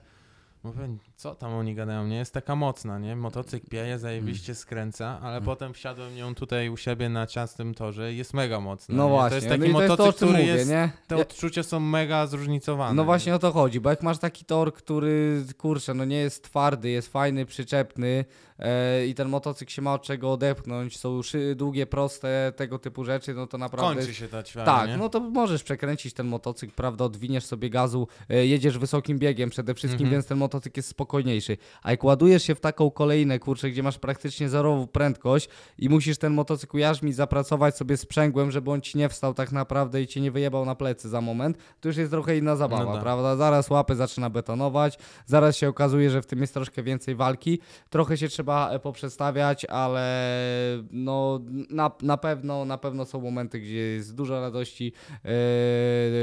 mówię, co tam oni gadają, nie jest taka mocna, nie? Motocykl pieje, zajebiście skręca, ale Mm. potem wsiadłem nią tutaj u siebie na ciasnym torze i jest mega mocna. No nie? właśnie, To jest no taki i to jest to, motocykl, który mówię, jest, nie? te odczucia są mega zróżnicowane. No nie? właśnie o to chodzi, bo jak masz taki tor, który kurczę, no nie jest twardy, jest fajny, przyczepny i ten motocykl się ma od czego odepchnąć, są szy, długie, proste, tego typu rzeczy, no to naprawdę... Kończy się ta ćwiara, Tak, nie? no to możesz przekręcić ten motocykl, prawda, odwiniesz sobie gazu, e, jedziesz wysokim biegiem przede wszystkim, Mhm. więc ten motocykl jest spokojniejszy. A jak ładujesz się w taką kolejnę, kurczę, gdzie masz praktycznie zerową prędkość i musisz ten motocykl jarzmić, zapracować sobie sprzęgłem, żeby on ci nie wstał tak naprawdę i cię nie wyjebał na plecy za moment, to już jest trochę inna zabawa, No tak. prawda? Zaraz łapy zaczyna betonować, zaraz się okazuje, że w tym jest troszkę więcej walki, trochę się trzeba e, poprzestawiać, ale no na, na pewno na pewno są momenty, gdzie jest dużo radości,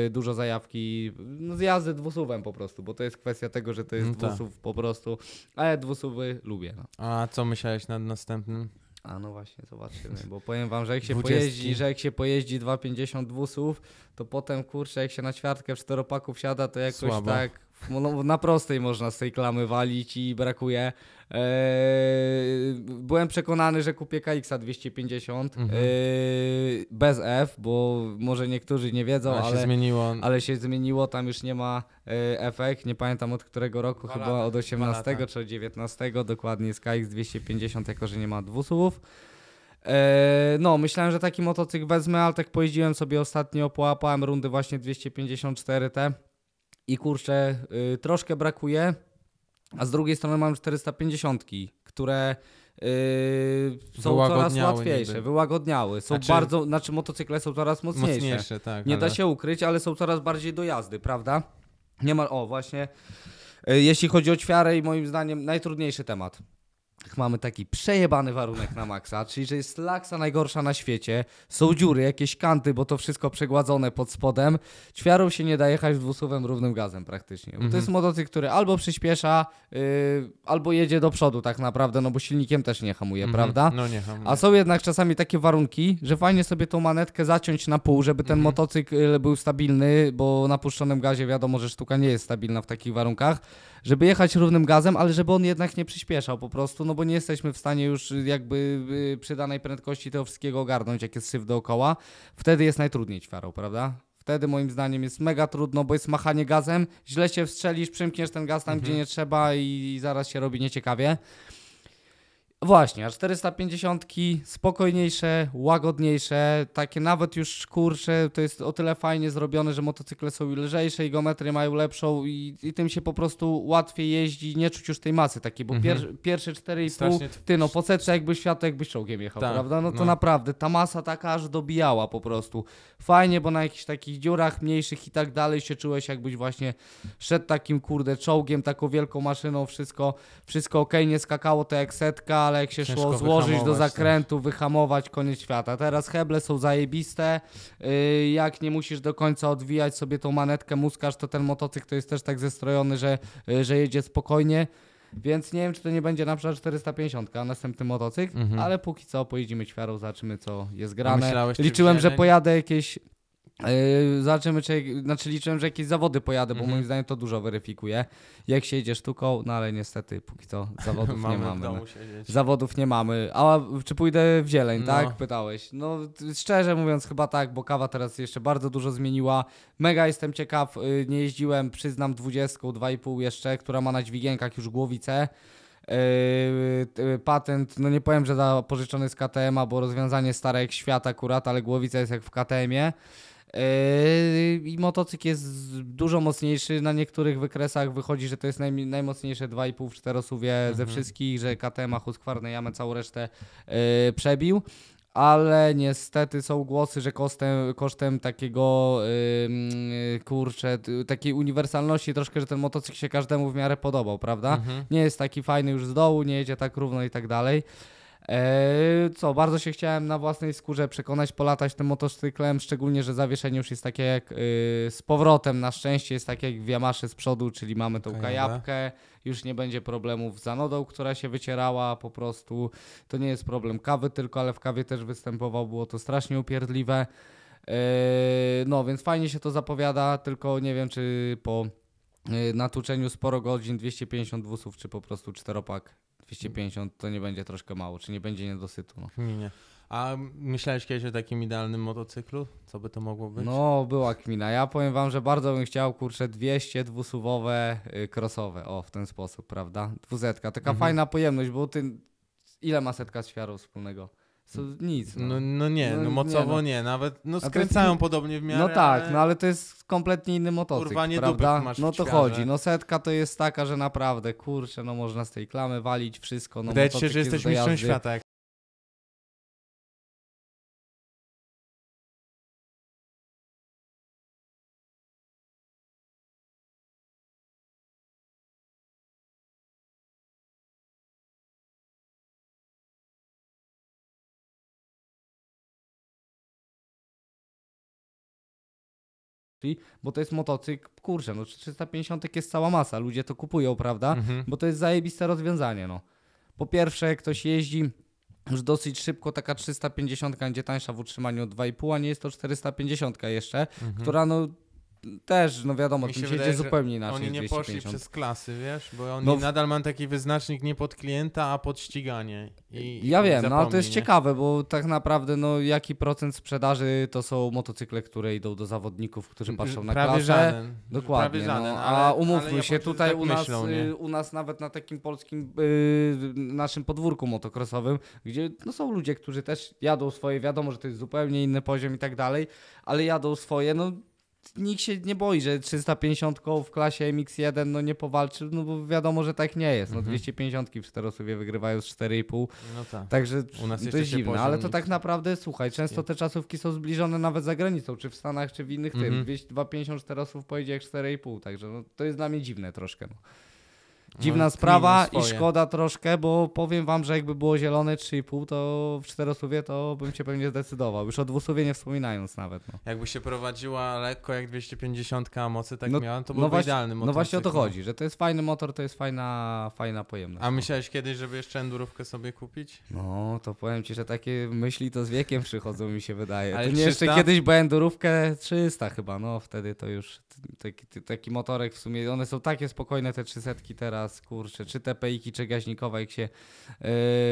e, dużo zajawki, no z jazdy dwusuwem po prostu, bo to jest kwestia tego, że to jest No tak. dwusuw po prostu, ale dwusuwy lubię. No. A co myślałeś nad następnym? A no właśnie, zobaczymy, bo powiem wam, że jak się Dwudziestki. pojeździ, że jak się pojeździ 2,50 dwusów, to potem kurczę, jak się na ćwiartkę w czteropaku wsiada, to jakoś Słabo. tak no, na prostej można z tej klamy walić i brakuje. Eee, byłem przekonany, że kupię KX 250 Mhm. eee, bez F, bo może niektórzy nie wiedzą, A się ale, zmieniło. ale się zmieniło, tam już nie ma e, efekt, nie pamiętam od którego roku, Dwa chyba lata, od dwa 18 lata. czy od 19, dokładnie jest KX 250, jako że nie ma dwusłów. No, myślałem, że taki motocykl wezmę, ale tak pojeździłem sobie ostatnio, połapałem rundy właśnie 254T i kurczę, y, troszkę brakuje, a z drugiej strony mam 450, które yy, są coraz łatwiejsze, niby. wyłagodniały. Są Znaczy- bardzo, znaczy motocykle są coraz mocniejsze. Mocniejsze, tak. Nie ale... da się ukryć, ale są coraz bardziej do jazdy, prawda? Nie ma, o właśnie, y, jeśli chodzi o ćwiarę i moim zdaniem najtrudniejszy temat. Mamy taki przejebany warunek na maksa, czyli że jest laksa najgorsza na świecie, są dziury, jakieś kanty, bo to wszystko przegładzone pod spodem. Ćwiarą się nie da jechać dwusuwem równym gazem praktycznie. Bo To Mhm. jest motocykl, który albo przyspiesza, yy, albo jedzie do przodu tak naprawdę, no bo silnikiem też nie hamuje, Mhm. prawda? No nie hamuje. A są jednak czasami takie warunki, że fajnie sobie tą manetkę zaciąć na pół, żeby ten Mhm. motocykl był stabilny, bo na puszczonym gazie wiadomo, że sztuka nie jest stabilna w takich warunkach, żeby jechać równym gazem, ale żeby on jednak nie przyspieszał po prostu, no bo nie jesteśmy w stanie już jakby y, przy danej prędkości tego wszystkiego ogarnąć, jak jest syf dookoła. Wtedy jest najtrudniej ćwiarą, prawda? Wtedy moim zdaniem jest mega trudno, bo jest machanie gazem, źle się wstrzelisz, przymkniesz ten gaz tam, Mhm. gdzie nie trzeba i zaraz się robi nieciekawie. Właśnie, a 450 spokojniejsze, łagodniejsze, takie nawet już kurcze, to jest o tyle fajnie zrobione, że motocykle są lżejsze i geometrię mają lepszą i, i tym się po prostu łatwiej jeździ, nie czuć już tej masy takiej, bo Mhm. pier, pierwsze 4,5, Strasznie ty no po setce jakbyś światło jakbyś czołgiem jechał, Tak, prawda? No to no. naprawdę, ta masa taka aż dobijała po prostu. Fajnie, bo na jakichś takich dziurach mniejszych i tak dalej się czułeś jakbyś właśnie szedł takim kurde czołgiem, taką wielką maszyną, wszystko, wszystko ok, nie skakało to jak setka, ale jak się Ciężko szło złożyć do zakrętu, wyhamować, koniec świata. Teraz heble są zajebiste, yy, jak nie musisz do końca odwijać sobie tą manetkę, muskasz, to ten motocykl to jest też tak zestrojony, że, yy, że jedzie spokojnie. Więc nie wiem, czy to nie będzie na przykład 450 następny motocykl, Mhm. ale póki co pojedziemy ćwiarą, zobaczymy co jest grane. myślałeś, Liczyłem, że pojadę jakieś. Yy, zobaczymy, czy. Znaczy, liczyłem, że jakieś zawody pojadę, bo Mhm. moim zdaniem to dużo weryfikuje. Jak się jedzie sztuką, no ale niestety póki co zawodów [LAUGHS] nie mamy w mamy. no. Zawodów nie mamy. A czy pójdę w zieleń, No. tak? Pytałeś. No szczerze mówiąc chyba tak, bo kawa teraz jeszcze bardzo dużo zmieniła. Mega jestem ciekaw, y, nie jeździłem, przyznam 20, 2,5 jeszcze, która ma na dźwigienkach już głowicę. Yy, patent, no nie powiem, że zapożyczony z KTM-a, bo rozwiązanie stare jak świat akurat, ale głowica jest jak w KTM-ie. Yy, I motocykl jest dużo mocniejszy. Na niektórych wykresach wychodzi, że to jest najmi- najmocniejsze 2,5 w czterosuwie ze Mhm. wszystkich, że KTM, Husqvarna, jamę całą resztę yy, przebił. Ale niestety są głosy, że kosztem, kosztem takiego yy, kurczę, takiej uniwersalności troszkę, że ten motocykl się każdemu w miarę podobał, prawda? Mhm. nie jest taki fajny już z dołu, nie jedzie tak równo i tak dalej. Eee, co, bardzo się chciałem na własnej skórze przekonać, polatać tym motocyklem, szczególnie, że zawieszenie już jest takie jak yy, z powrotem, na szczęście jest takie jak w Yamasze z przodu, czyli mamy tą kajapkę, już nie będzie problemów z zanodą, która się wycierała po prostu, to nie jest problem kawy tylko, ale w kawie też występował, było to strasznie upierdliwe. Eee, no, więc fajnie się to zapowiada, tylko nie wiem, czy po yy, natłuczeniu sporo godzin 250 wózów, czy po prostu czteropak 250 to nie będzie troszkę mało, czy nie będzie niedosytu. No, Minie. A myślałeś kiedyś o takim idealnym motocyklu? Co by to mogło być? no była kmina. Ja powiem wam, że bardzo bym chciał, kurczę, 200 dwusuwowe y, crossowe, o w ten sposób, prawda? Dwuzetka, taka Mhm. fajna pojemność, bo ty, ile ma setka z świarą wspólnego? So, nic. No. No, no nie, No no nie, mocowo no. nie, nawet no jest skręcają in- podobnie w miarę, No tak, ale... no ale to jest kompletnie inny motocykl, Urwanie dupy prawda? masz no to chodzi. No setka to jest taka, że naprawdę, kurczę, no można z tej klamy walić wszystko. No, Wydaje się, że jest jesteś mistrzem świata. Jak... bo to jest motocykl, kurczę, no 350 jest cała masa, ludzie to kupują, prawda? Mhm. Bo to jest zajebiste rozwiązanie, no. Po pierwsze, jak ktoś jeździ już dosyć szybko, taka 350 będzie tańsza w utrzymaniu od 2,5, a nie jest to 450 jeszcze, Mhm. która no też, no wiadomo, Mi tym się wydaje, że zupełnie inaczej Oni nie 250. poszli przez klasy, wiesz, bo oni No nadal mają taki wyznacznik nie pod klienta, a pod ściganie. I, Ja i wiem, no ale to jest nie? ciekawe, bo tak naprawdę no jaki procent sprzedaży to są motocykle, które idą do zawodników, którzy patrzą na Prawie klasę. żaden. Dokładnie, Prawie żaden, no, ale, a umówmy się, tutaj tak u, nas, myślą, u nas nawet na takim polskim y, naszym podwórku motocrossowym, gdzie no, są ludzie, którzy też jadą swoje, wiadomo, że to jest zupełnie inny poziom i tak dalej, ale jadą swoje, no nikt się nie boi, że 350 w klasie MX1 no nie powalczy, no bo wiadomo, że tak nie jest. No Mhm. 250 w czterosuwie wygrywają z 4,5, No tak. także U nas to jest dziwne, ale to tak naprawdę, słuchaj, często te czasówki są zbliżone nawet za granicą, czy w Stanach, czy w innych Mhm. tym. 200 250 czterosów pojedzie jak 4,5, także no, to jest dla mnie dziwne troszkę. No. Dziwna No, sprawa i szkoda troszkę, bo powiem wam, że jakby było zielone 3,5, to w czterosuwie to bym się pewnie zdecydował. Już o dwusuwie nie wspominając nawet. No. Jakby się prowadziła lekko jak 250, a mocy tak No- miała, to no byłby właśnie- idealny No motocykl. właśnie o to chodzi, że to jest fajny motor, to jest fajna, fajna pojemność. A myślałeś kiedyś, żeby jeszcze endurówkę sobie kupić? No, to powiem ci, że takie myśli to z wiekiem przychodzą, mi się wydaje. Ale to nie jeszcze 300? kiedyś, bo endurówkę 300 chyba, no wtedy to już taki, taki motorek w sumie, one są takie spokojne te 300 teraz, kurczę, czy TPI-ki, czy gaźnikowe, jak się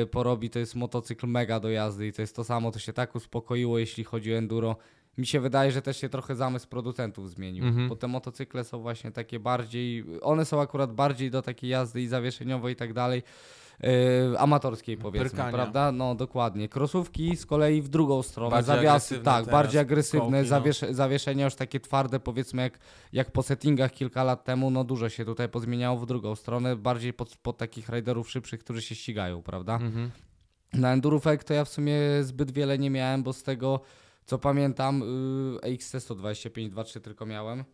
yy, porobi, to jest motocykl mega do jazdy i to jest to samo, to się tak uspokoiło, jeśli chodzi o enduro. Mi się wydaje, że też się trochę zamysł producentów zmienił, Mhm. bo te motocykle są właśnie takie bardziej, one są akurat bardziej do takiej jazdy i zawieszeniowej i tak dalej, yy, amatorskiej powiedzmy, Pyrkania. prawda? No dokładnie. Krosówki z kolei w drugą stronę, Bardziej zawiasy, tak, teraz, bardziej agresywne, kołki, no. zawiesz, zawieszenia już takie twarde powiedzmy jak, jak po settingach kilka lat temu, no dużo się tutaj pozmieniało w drugą stronę, bardziej pod, pod takich riderów szybszych, którzy się ścigają, prawda? Mhm. Na endurówek to ja w sumie zbyt wiele nie miałem, bo z tego co pamiętam yy, EXC 125 2.3 tylko miałem.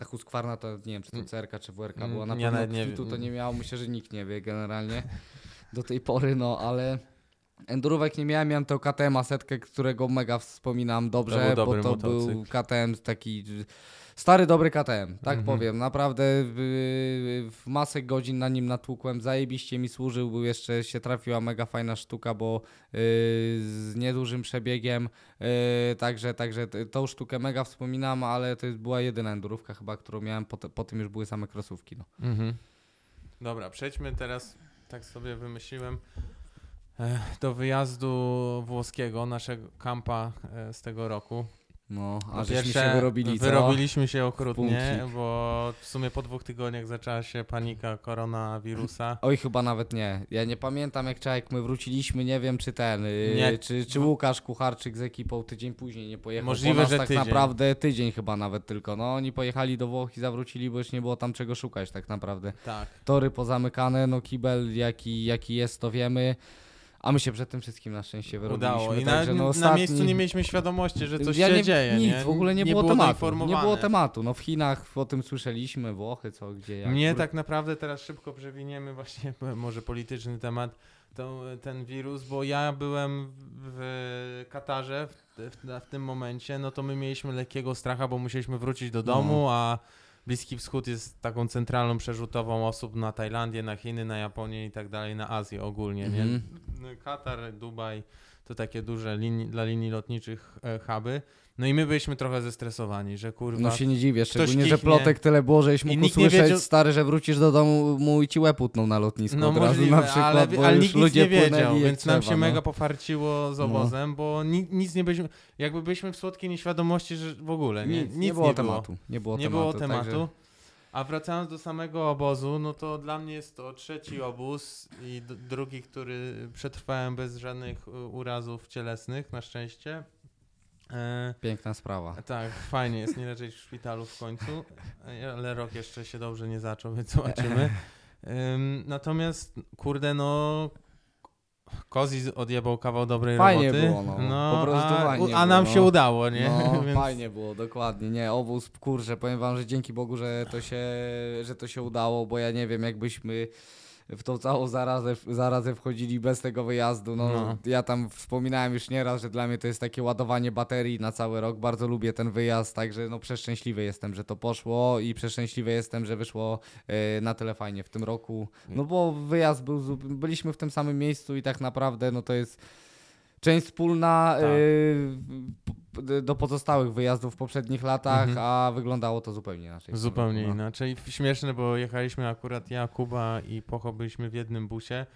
Ta Husqvarna to nie wiem czy to CRK czy WRK Mm, była, na ja pewno nie kwitu to wiem. nie miał, myślę, że nikt nie wie generalnie [LAUGHS] do tej pory, no ale endurówek nie miałem, miałem to KTM setkę, którego mega wspominam dobrze, był dobry bo to był motocykl. KTM taki stary dobry KTM, tak Mhm. powiem, naprawdę w, w masę godzin na nim natłukłem, zajebiście mi służył, był jeszcze się trafiła mega fajna sztuka, bo yy, z niedużym przebiegiem, yy, także, także tą sztukę mega wspominam, ale to jest była jedyna endurówka chyba, którą miałem, po, te, po tym już były same krosówki. No. Mhm. Dobra, przejdźmy teraz, tak sobie wymyśliłem, e, do wyjazdu włoskiego, naszego kampa e, z tego roku. No, a żeśmy się wyrobili, co? wyrobiliśmy się okrutnie, bo w sumie po dwóch tygodniach zaczęła się panika koronawirusa. [LAUGHS] Oj, chyba nawet nie. Ja nie pamiętam jak, jak my wróciliśmy, nie wiem czy ten, yy, Nie. czy, czy Łukasz Kucharczyk z ekipą tydzień później nie pojechał. Możliwe, że tak tydzień. naprawdę tydzień chyba nawet tylko. No oni pojechali do Włoch i zawrócili, bo już nie było tam czego szukać tak naprawdę. Tak. Tory pozamykane, no kibel jaki, jaki jest to wiemy. A my się przed tym wszystkim na szczęście wyrobiliśmy. Udało. I na, no, na ostatni... miejscu nie mieliśmy świadomości, że coś Ja się nie, dzieje. Nic, nie? w ogóle nie, było, tematu. Nie było tematu. No w Chinach o tym słyszeliśmy, Włochy, co, gdzie, jak. Mnie tak naprawdę teraz szybko przewiniemy właśnie może polityczny temat, to, ten wirus, bo ja byłem w Katarze w, w, w tym momencie, no to my mieliśmy lekkiego stracha, bo musieliśmy wrócić do domu, No. a Bliski Wschód jest taką centralną przerzutową osób na Tajlandię, na Chiny, na Japonię i tak dalej, na Azję ogólnie, Mhm. nie? Katar, Dubaj to takie duże linii, dla linii lotniczych e, huby. No i my byliśmy trochę zestresowani, że kurwa... No się nie dziwię, szczególnie, że plotek tyle było, żeś mógł nie usłyszeć, wiedział- stary, że wrócisz do domu mu i ci łeb utnął na lotnisku No od razu możliwe, na przykład, ale, bo ale już nikt ludzie nie wiedział, więc nam trzeba, się no. mega pofarciło z No. obozem, bo ni, nic nie byliśmy, jakby byliśmy w słodkiej nieświadomości, że w ogóle, nie, Nic, nic, nie było tematu. Nie było nie tematu. było tematu. Także... A wracając do samego obozu, no to dla mnie jest to trzeci obóz i drugi, który przetrwałem bez żadnych y, urazów cielesnych, na szczęście. E, Piękna sprawa. tak, fajnie jest nie leżeć w szpitalu w końcu, e, ale rok jeszcze się dobrze nie zaczął, więc [LAUGHS] zobaczymy. Ym, natomiast, kurde, no. Kozi odjebał kawał dobrej Fajnie roboty. było, no. Po prostu a, fajnie a nam było, się no. udało, nie? No, [LAUGHS] Więc- fajnie było, dokładnie. Nie, obóz, kurczę, powiem wam, że dzięki Bogu, że to się, że to się udało, bo ja nie wiem, jakbyśmy w tą całą zarazę, zarazę wchodzili bez tego wyjazdu. No, No. Ja tam wspominałem już nieraz, że dla mnie to jest takie ładowanie baterii na cały rok. Bardzo lubię ten wyjazd, także no przeszczęśliwy jestem, że to poszło i przeszczęśliwy jestem, że wyszło e, na tyle fajnie w tym roku. No bo wyjazd był, byliśmy w tym samym miejscu i tak naprawdę no to jest część wspólna Tak. y, do pozostałych wyjazdów w poprzednich latach, Mhm. a wyglądało to zupełnie inaczej. Zupełnie No. inaczej. Śmieszne, bo jechaliśmy akurat ja, Kuba i Pocho byliśmy w jednym busie,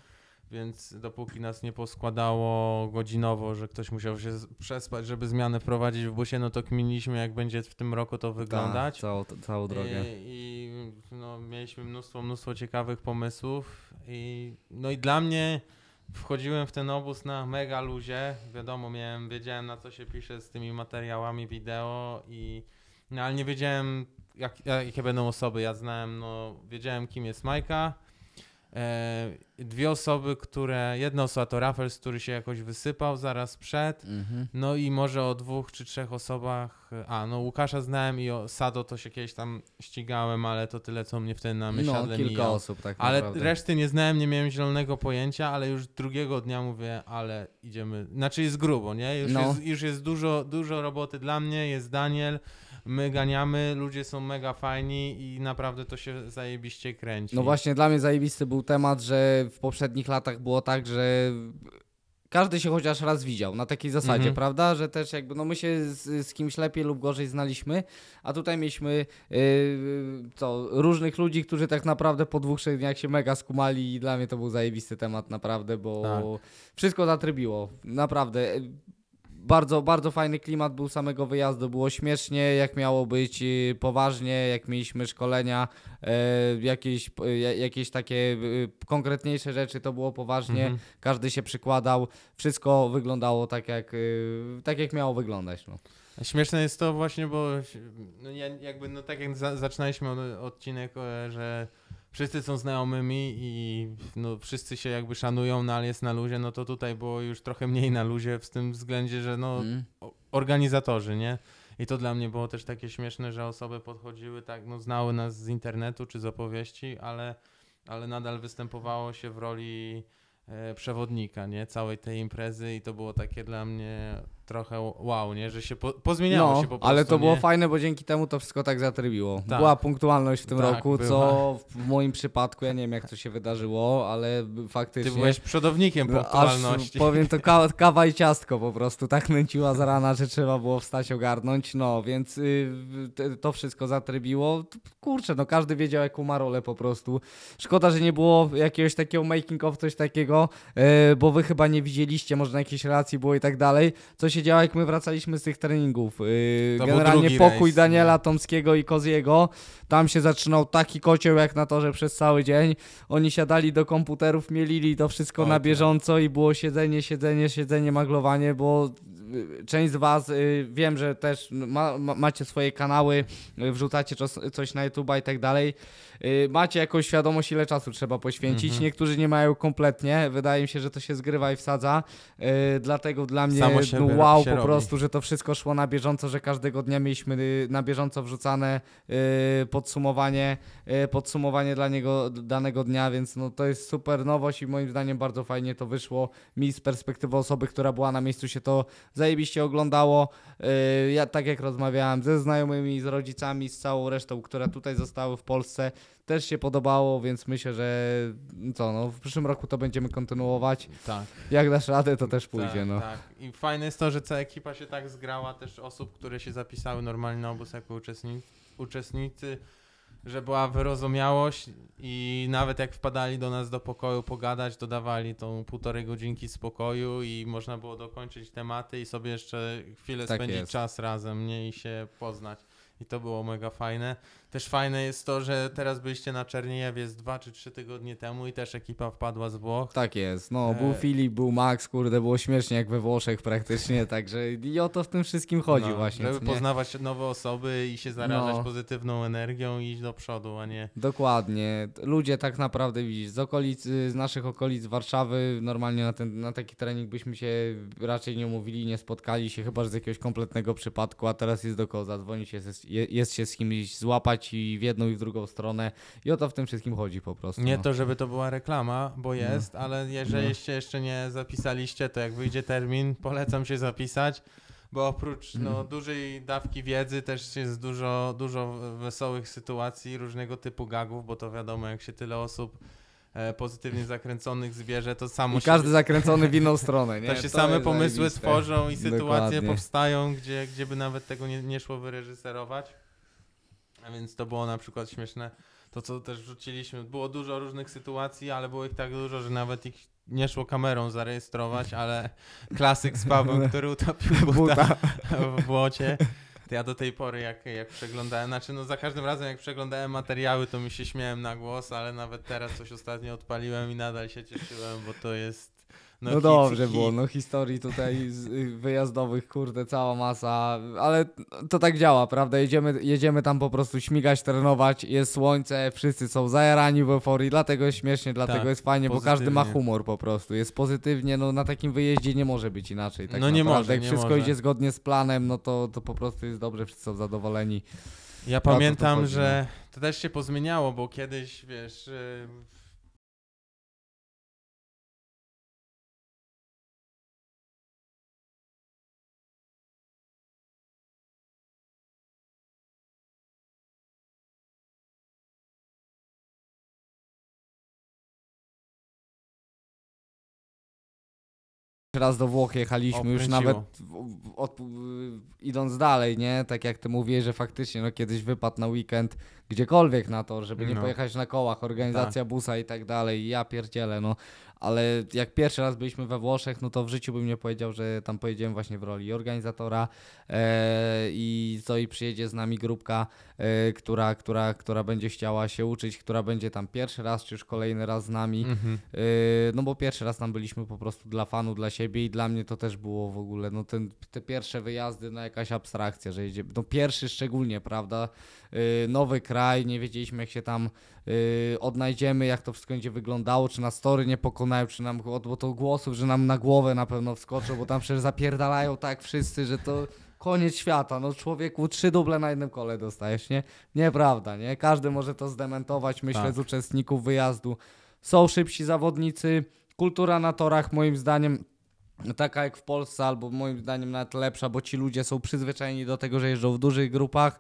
więc dopóki nas nie poskładało godzinowo, że ktoś musiał się przespać, żeby zmianę wprowadzić w busie, no to kminiliśmy jak będzie w tym roku to wyglądać. Tak, całą, całą drogę. I, i no, mieliśmy mnóstwo, mnóstwo ciekawych pomysłów i no i dla mnie wchodziłem w ten obóz na mega luzie, wiadomo, miałem, wiedziałem na co się pisze z tymi materiałami wideo i no ale nie wiedziałem, jak, jakie będą osoby. Ja znałem, no, wiedziałem, kim jest Majka. E, dwie osoby, które. Jedna osoba to Raffles, który się jakoś wysypał zaraz przed. Mhm. No i może o dwóch czy trzech osobach. A, no Łukasza znałem i o Sado to się kiedyś tam ścigałem, ale to tyle, co mnie wtedy na No, myśladle kilka mijało. osób tak Ale naprawdę. reszty nie znałem, nie miałem zielonego pojęcia, ale już drugiego dnia mówię, ale idziemy. Znaczy jest grubo, nie? Już, No. jest, już jest dużo, dużo roboty dla mnie, jest Daniel, my ganiamy, ludzie są mega fajni i naprawdę to się zajebiście kręci. No właśnie, dla mnie zajebisty był temat, że w poprzednich latach było tak, że każdy się chociaż raz widział, na takiej zasadzie, Mhm. prawda? Że też jakby, no my się z, z kimś lepiej lub gorzej znaliśmy, a tutaj mieliśmy yy, co, różnych ludzi, którzy tak naprawdę po dwóch, trzech dniach się mega skumali i dla mnie to był zajebisty temat naprawdę, bo Tak. wszystko zatrybiło, naprawdę. Bardzo, bardzo fajny klimat był samego wyjazdu, było śmiesznie, jak miało być yy, poważnie, jak mieliśmy szkolenia, e, jakieś, jakieś takie e, konkretniejsze rzeczy, to było poważnie, Mhm. każdy się przykładał, wszystko wyglądało tak jak, e, tak jak miało wyglądać. No. Śmieszne jest to właśnie, bo no ja jakby, no tak jak za, zaczynaliśmy od, odcinek, e, że wszyscy są znajomymi i no, wszyscy się jakby szanują, no ale jest na luzie, no to tutaj było już trochę mniej na luzie w tym względzie, że no Mm. organizatorzy, nie? I to dla mnie było też takie śmieszne, że osoby podchodziły tak, no znały nas z internetu czy z opowieści, ale, ale nadal występowało się w roli e, przewodnika, nie? Całej tej imprezy i to było takie dla mnie trochę wow, nie? Że się po, pozmieniało No, się po prostu, ale to było nie? fajne, bo dzięki temu to wszystko tak zatrybiło. Tak. Była punktualność w tym Tak, roku, była. co w moim przypadku, ja nie wiem jak to się wydarzyło, ale Ty faktycznie... byłeś przodownikiem No, punktualności. Aż powiem to ka- [LAUGHS] kawa i ciastko po prostu, tak nęciła z rana, że trzeba było wstać ogarnąć, no więc y, to wszystko zatrybiło. Kurczę, no każdy wiedział jaką ma rolę po prostu. Szkoda, że nie było jakiegoś takiego making of, coś takiego, y, bo wy chyba nie widzieliście, może na jakiejś relacji było i tak dalej, co się działo jak my wracaliśmy z tych treningów. Y, był Generalnie pokój rejs, Daniela Tomskiego i Koziego, tam się zaczynał taki kocioł jak na torze przez cały dzień. Oni siadali do komputerów, mielili to wszystko Oj, na tak. bieżąco i było siedzenie, siedzenie, siedzenie, maglowanie, bo część z was, y, wiem, że też ma, ma, macie swoje kanały, y, wrzucacie czos, coś na YouTube'a i tak dalej. Y, Macie jakąś świadomość, ile czasu trzeba poświęcić. Mhm. Niektórzy nie mają kompletnie. Wydaje mi się, że to się zgrywa i wsadza. Y, Dlatego dla mnie Samo się no, wow się po robi. prostu, że to wszystko szło na bieżąco, że każdego dnia mieliśmy y, na bieżąco wrzucane y, podsumowanie, y, podsumowanie dla niego danego dnia, więc no, to jest super nowość i moim zdaniem bardzo fajnie to wyszło. Mi z perspektywy osoby, która była na miejscu się to zajebiście oglądało. Y, Ja tak jak rozmawiałem ze znajomymi, z rodzicami, z całą resztą, która tutaj zostały w Polsce, też się podobało, więc myślę, że co, no, w przyszłym roku to będziemy kontynuować. Tak. Jak dasz radę, to też pójdzie. tak, no. tak. I fajne jest to, że cała ekipa się tak zgrała, też osób, które się zapisały normalnie na obóz jako uczestnicy, uczestnicy, że była wyrozumiałość i nawet jak wpadali do nas do pokoju pogadać, dodawali tą półtorej godzinki spokoju i można było dokończyć tematy i sobie jeszcze chwilę Tak spędzić jest. czas razem, nie? I się poznać. I to było mega fajne. Też fajne jest to, że teraz byliście na Czerniejewie z dwa czy trzy tygodnie temu i też ekipa wpadła z Włoch. Tak jest. No, był E, Filip, był Max, kurde, było śmiesznie jak we Włoszech praktycznie, [LAUGHS] także i o to w tym wszystkim chodzi No, właśnie. Żeby poznawać nowe osoby i się zarażać No. pozytywną energią i iść do przodu, a nie. Dokładnie. Ludzie tak naprawdę widzisz, z okolic, z naszych okolic Warszawy, normalnie na, ten, na taki trening byśmy się raczej nie umówili, nie spotkali się, chyba że z jakiegoś kompletnego przypadku, a teraz jest do kogo zadzwonić, jest, jest, jest się z kimś złapać i w jedną i w drugą stronę i o to w tym wszystkim chodzi po prostu. Nie no. to, żeby to była reklama, bo jest, ale jeżeli się jeszcze nie zapisaliście, to jak wyjdzie termin, polecam się zapisać, bo oprócz no, Mhm. dużej dawki wiedzy też jest dużo, dużo wesołych sytuacji, różnego typu gagów, bo to wiadomo, jak się tyle osób e, pozytywnie zakręconych zbierze, to samo I się każdy [LAUGHS] zakręcony w inną stronę, nie? To się same jest pomysły zajebiste. tworzą i sytuacje Dokładnie. powstają, gdzie, gdzie by nawet tego nie, nie szło wyreżyserować. A więc to było na przykład śmieszne. To, co też wrzuciliśmy, było dużo różnych sytuacji, ale było ich tak dużo, że nawet ich nie szło kamerą zarejestrować, ale klasyk z Pawłem, który utopił [LAUGHS] buta w błocie. To ja do tej pory, jak, jak przeglądałem, znaczy no za każdym razem, jak przeglądałem materiały, to mi się śmiałem na głos, ale nawet teraz coś ostatnio odpaliłem i nadal się cieszyłem, bo to jest No, hit, dobrze hit. było, no historii tutaj y, wyjazdowych, kurde, cała masa, ale to tak działa, prawda? Jedziemy, jedziemy tam po prostu śmigać, trenować, jest słońce, wszyscy są zajarani w euforii, dlatego jest śmiesznie, dlatego Tak, jest fajnie, bo każdy ma pozytywnie. humor po prostu, jest pozytywnie, no na takim wyjeździe nie może być inaczej, tak No nie naprawdę. może, Jak nie wszystko może. idzie zgodnie z planem, no to, to po prostu jest dobrze, wszyscy są zadowoleni. Ja to pamiętam, chodzi, że to też się pozmieniało, bo kiedyś, wiesz, y, raz do Włoch jechaliśmy, już nawet w, w, od, w, idąc dalej, nie? Tak jak ty mówiłeś, że faktycznie no, kiedyś wypadł na weekend gdziekolwiek na to, żeby nie No. pojechać na kołach, organizacja busa i tak dalej. Ja pierdzielę, no. Ale jak pierwszy raz byliśmy we Włoszech, no to w życiu bym nie powiedział, że tam pojedziemy właśnie w roli organizatora e, i co i przyjedzie z nami grupka, e, która, która, która będzie chciała się uczyć, która będzie tam pierwszy raz, czy już kolejny raz z nami. mhm. Yy, no bo pierwszy raz tam byliśmy po prostu dla fanu, dla siebie i dla mnie to też było w ogóle, no ten, te pierwsze wyjazdy, no jakaś abstrakcja, że jedzie, no pierwszy szczególnie, prawda, nowy kraj, nie wiedzieliśmy jak się tam yy, odnajdziemy, jak to wszystko będzie wyglądało, czy nas tory nie pokonają, czy nam, bo to głosów, że nam na głowę na pewno wskoczą, bo tam przecież zapierdalają tak wszyscy, że to koniec świata, no człowieku trzy duble na jednym kole dostajesz, nie? Nieprawda, nie? Każdy może to zdementować, myślę, Tak. z uczestników wyjazdu. Są szybsi zawodnicy, kultura na torach moim zdaniem taka jak w Polsce, albo moim zdaniem nawet lepsza, bo ci ludzie są przyzwyczajeni do tego, że jeżdżą w dużych grupach.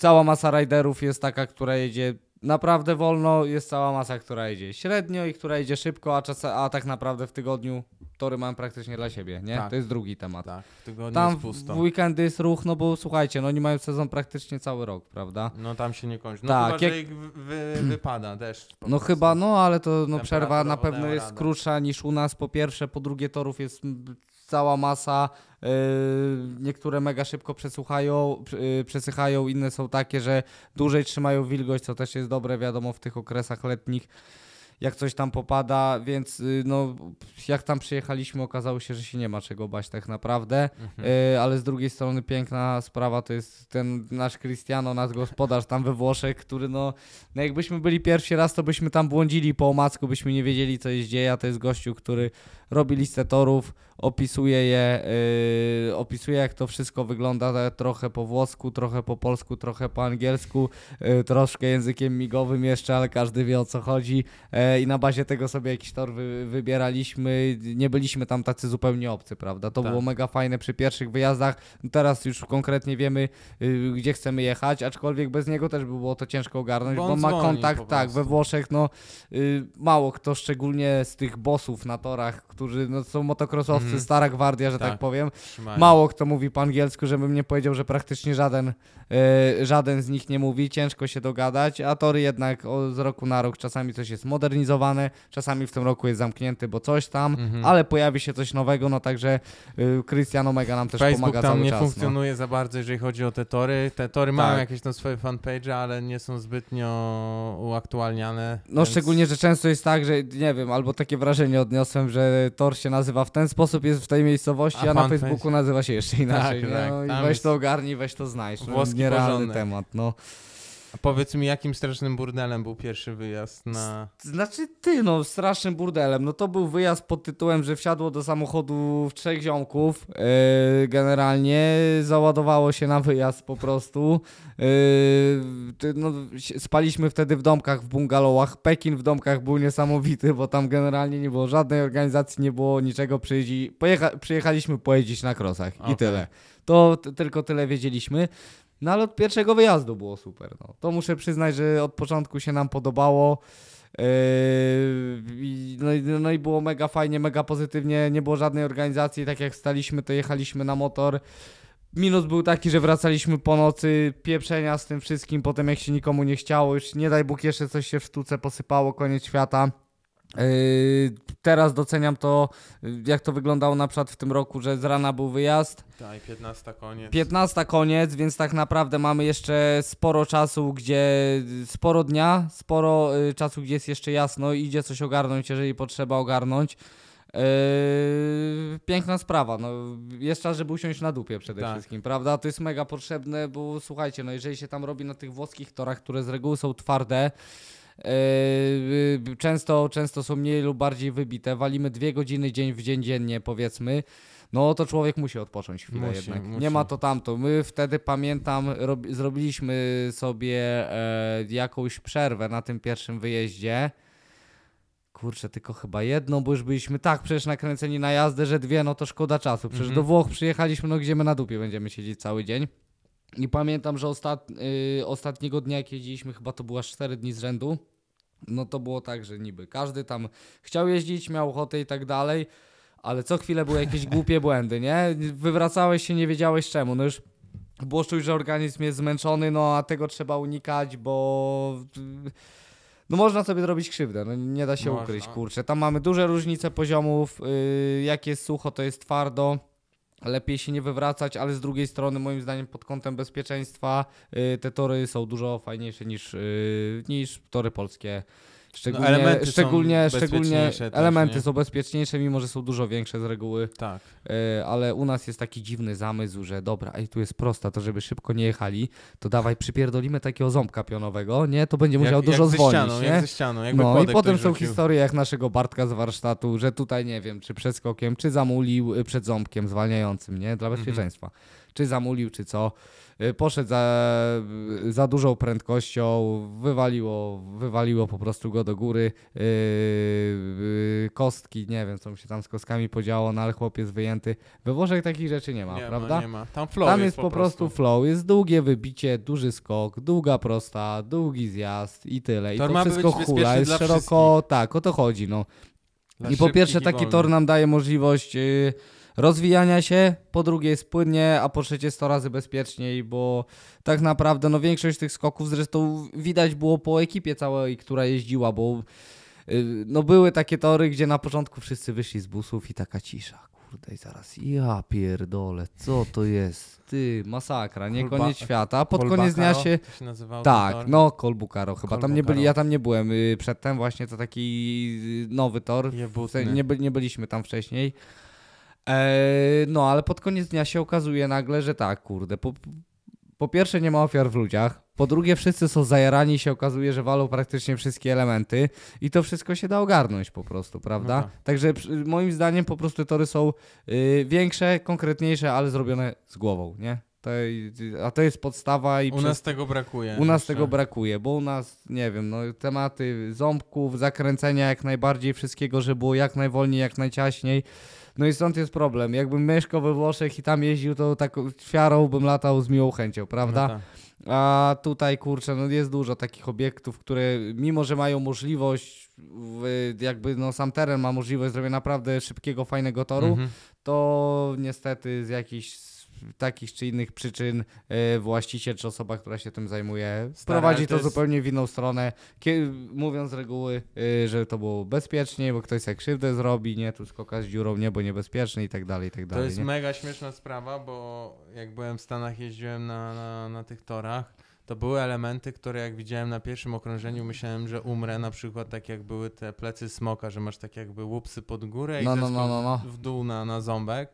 Cała masa riderów jest taka, która jedzie naprawdę wolno, jest cała masa, która jedzie średnio i która jedzie szybko, a, czas, a tak naprawdę w tygodniu tory mam praktycznie dla siebie, nie? Tak. To jest drugi temat. Tak, w tygodniu Tam jest pusto. w weekendy jest ruch, no bo słuchajcie, no oni mają sezon praktycznie cały rok, prawda? No tam się nie kończy. No Tak, chyba, jak- że ich wy, wy, [CLEARS THROAT] wypada po No prostu. chyba, no ale to no, przerwa na pewno jest radę. krótsza niż u nas. Po pierwsze, po drugie torów jest cała masa. Yy, niektóre mega szybko yy, przesychają, inne są takie, że dłużej trzymają wilgoć, co też jest dobre, wiadomo, w tych okresach letnich. Jak coś tam popada, więc yy, no, jak tam przyjechaliśmy, okazało się, że się nie ma czego bać tak naprawdę. Mhm. Ale z drugiej strony piękna sprawa to jest ten nasz Cristiano, nasz gospodarz tam we Włoszech, który no, no jakbyśmy byli pierwszy raz, to byśmy tam błądzili po omacku, byśmy nie wiedzieli co jest dzieje, a to jest gościu, który robi listę torów, opisuje je, yy, opisuje jak to wszystko wygląda trochę po włosku, trochę po polsku, trochę po angielsku, yy, troszkę językiem migowym jeszcze, ale każdy wie o co chodzi e, i na bazie tego sobie jakiś tor wy, wybieraliśmy, nie byliśmy tam tacy zupełnie obcy, prawda? To Tak. było mega fajne przy pierwszych wyjazdach, teraz już konkretnie wiemy yy, gdzie chcemy jechać, aczkolwiek bez niego też by było to ciężko ogarnąć, Bo bo, ma kontakt, tak, we. Włoszech, no y, mało kto, szczególnie z tych bossów na torach, którzy no, są motocrossowcy, Mhm. stara gwardia, że tak, Tak. powiem. Trzymają. Mało kto mówi po angielsku, żebym nie powiedział, że praktycznie żaden, y, żaden z nich nie mówi, ciężko się dogadać, a tory jednak o, z roku na rok czasami coś jest modernizowane, czasami w tym roku jest zamknięty, bo coś tam, Mhm. ale pojawi się coś nowego, no także y, Cristiano Mega nam też Facebook pomaga tam cały nie czas. no. funkcjonuje za bardzo, jeżeli chodzi o te tory. Te tory mają Tak. jakieś tam swoje fanpage, ale nie są zbytnio uaktualniane. No więc- szczególnie, że często jest tak, że nie wiem, albo takie wrażenie odniosłem, że tor się nazywa w ten sposób, jest w tej miejscowości, A a, na Facebooku nazywa się jeszcze inaczej. Tak, tak, no, I weź to ogarnij, weź to znajdź. No, włoski nierealny porządek. temat, no. A powiedz mi, jakim strasznym burdelem był pierwszy wyjazd na... Znaczy ty, no strasznym burdelem. No to był wyjazd pod tytułem, że wsiadło do samochodu w trzech ziomków. Yy, generalnie załadowało się na wyjazd po prostu. Yy, no, spaliśmy wtedy w domkach, w bungalowach. Pekin w domkach był niesamowity, bo tam generalnie nie było żadnej organizacji, nie było niczego. Przyjeździ, pojecha, przyjechaliśmy pojeździć na krosach i Okej. tyle. To tylko tyle wiedzieliśmy. No ale od pierwszego wyjazdu było super. No. To muszę przyznać, że od początku się nam podobało. Yy, no, i, no i było mega fajnie, mega pozytywnie. Nie było żadnej organizacji. Tak jak staliśmy, to jechaliśmy na motor. Minus był taki, że wracaliśmy po nocy, pieprzenia z tym wszystkim, potem jak się nikomu nie chciało, już nie daj Bóg jeszcze coś się w sztuce posypało, koniec świata. Yy, teraz doceniam to, yy, jak to wyglądało na przykład w tym roku, że z rana był wyjazd, Tak, 15 koniec. 15 koniec, więc tak naprawdę mamy jeszcze sporo czasu, gdzie sporo dnia, sporo y, czasu, gdzie jest jeszcze jasno, idzie coś ogarnąć, jeżeli potrzeba ogarnąć. Yy, piękna sprawa, no jest czas, żeby usiąść na dupie przede Tak. wszystkim, prawda? To jest mega potrzebne, bo słuchajcie, no jeżeli się tam robi na tych włoskich torach, które z reguły są twarde, yy, często, często są mniej lub bardziej wybite, walimy dwie godziny dzień w dzień dziennie powiedzmy, no to człowiek musi odpocząć chwilę Musi, jednak. musi. Nie ma to tamto. My wtedy pamiętam, rob, zrobiliśmy sobie e, jakąś przerwę na tym pierwszym wyjeździe. Kurczę, tylko chyba jedną, bo już byliśmy tak przecież nakręceni na jazdę, że dwie, no to szkoda czasu. Przecież Mhm. do Włoch przyjechaliśmy, no gdzie my na dupie będziemy siedzieć cały dzień. I pamiętam, że ostat, y, ostatniego dnia, jak jeździliśmy, chyba to było aż 4 dni z rzędu, no to było tak, że niby każdy tam chciał jeździć, miał ochotę i tak dalej, ale co chwilę były jakieś [LAUGHS] głupie błędy, nie? Wywracałeś się, nie wiedziałeś czemu, no już było czuć, że organizm jest zmęczony, no a tego trzeba unikać, bo no można sobie zrobić krzywdę, no nie da się Można. ukryć, kurczę. Tam mamy duże różnice poziomów, yy, jak jest sucho, to jest twardo. Lepiej się nie wywracać, ale z drugiej strony, moim zdaniem, pod kątem bezpieczeństwa, yy, te tory są dużo fajniejsze niż, yy, niż tory polskie. Szczególnie, No, elementy są szczególnie, szczególnie też, elementy są bezpieczniejsze, mimo że są dużo większe z reguły. Tak. E, ale u nas jest taki dziwny zamysł, że dobra, ej, tu jest prosta, to żeby szybko nie jechali, to dawaj przypierdolimy takiego ząbka pionowego, nie? To będzie musiał jak, dużo jak ze zwolnić, ścianą, nie? Jak ze ścianą, jakby No i potem są rzucił. historie jak naszego Bartka z warsztatu, że tutaj nie wiem, czy przed skokiem, czy zamulił y, przed ząbkiem zwalniającym, nie? Dla Mhm. Czy zamulił, czy co. Y, Poszedł za, za dużą prędkością, wywaliło, wywaliło po prostu go do góry. Yy, yy, kostki, nie wiem, co mu się tam z kostkami podziało, no ale chłop jest wyjęty. We Włoszech takich rzeczy nie ma, nie prawda? Ma, nie ma. Tam flow Tam jest po prostu flow, jest długie wybicie, duży skok, długa prosta, długi zjazd i tyle. I Tor to ma wszystko hula, jest szeroko, tak, o to chodzi, no. Dla I po pierwsze taki tor nam daje możliwość y, rozwijania się, po drugie jest płynnie, a po trzecie 100 razy bezpieczniej, bo tak naprawdę no większość tych skoków zresztą widać było po ekipie całej, która jeździła, bo y, no były takie tory, gdzie na początku wszyscy wyszli z busów i taka cisza. Kurde, i zaraz, ja pierdolę, co to jest? Ty, masakra, nie Kolba- koniec świata. A pod Kolbakaro, koniec dnia się się tak, tor? no Kolbukaro chyba. Tam nie byli, Kolbukaro. ja tam nie byłem y, przedtem, właśnie to taki y, nowy tor. W Jebutny. sensie nie, by, nie byliśmy tam wcześniej. E, no, ale pod koniec dnia się okazuje nagle, że tak, kurde. Po, po pierwsze, nie ma ofiar w ludziach. Po drugie, wszyscy są zajarani się okazuje, że walą praktycznie wszystkie elementy. I to wszystko się da ogarnąć po prostu, prawda? No tak. Także moim zdaniem po prostu tory są y, większe, konkretniejsze, ale zrobione z głową, nie? To, a to jest podstawa i U przez nas tego brakuje. u nas jeszcze. tego brakuje, bo u nas, nie wiem, no, tematy ząbków, zakręcenia jak najbardziej, wszystkiego, żeby było jak najwolniej, jak najciaśniej. No i stąd jest problem. Jakbym mieszkał we Włoszech i tam jeździł, to taką ćwiarą bym latał z miłą chęcią, prawda? No tak. A tutaj, kurczę, no jest dużo takich obiektów, które mimo, że mają możliwość, jakby no sam teren ma możliwość zrobienia naprawdę szybkiego, fajnego toru, Mhm. to niestety z jakichś takich czy innych przyczyn e, właściciel czy osoba, która się tym zajmuje, Stary, prowadzi to, to jest- zupełnie w inną stronę, mówiąc z reguły, e, że to było bezpiecznie, bo ktoś sobie krzywdę zrobi, nie, tu skoka z dziurą, niebo niebezpieczne i tak dalej, i tak To dalej. jest nie? mega śmieszna sprawa, bo jak byłem w Stanach, jeździłem na, na, na tych torach, to były elementy, które jak widziałem na pierwszym okrążeniu, myślałem, że umrę, na przykład tak jak były te plecy smoka, że masz tak jakby łupsy pod górę i No, no, no, no, no. w dół na, na ząbek.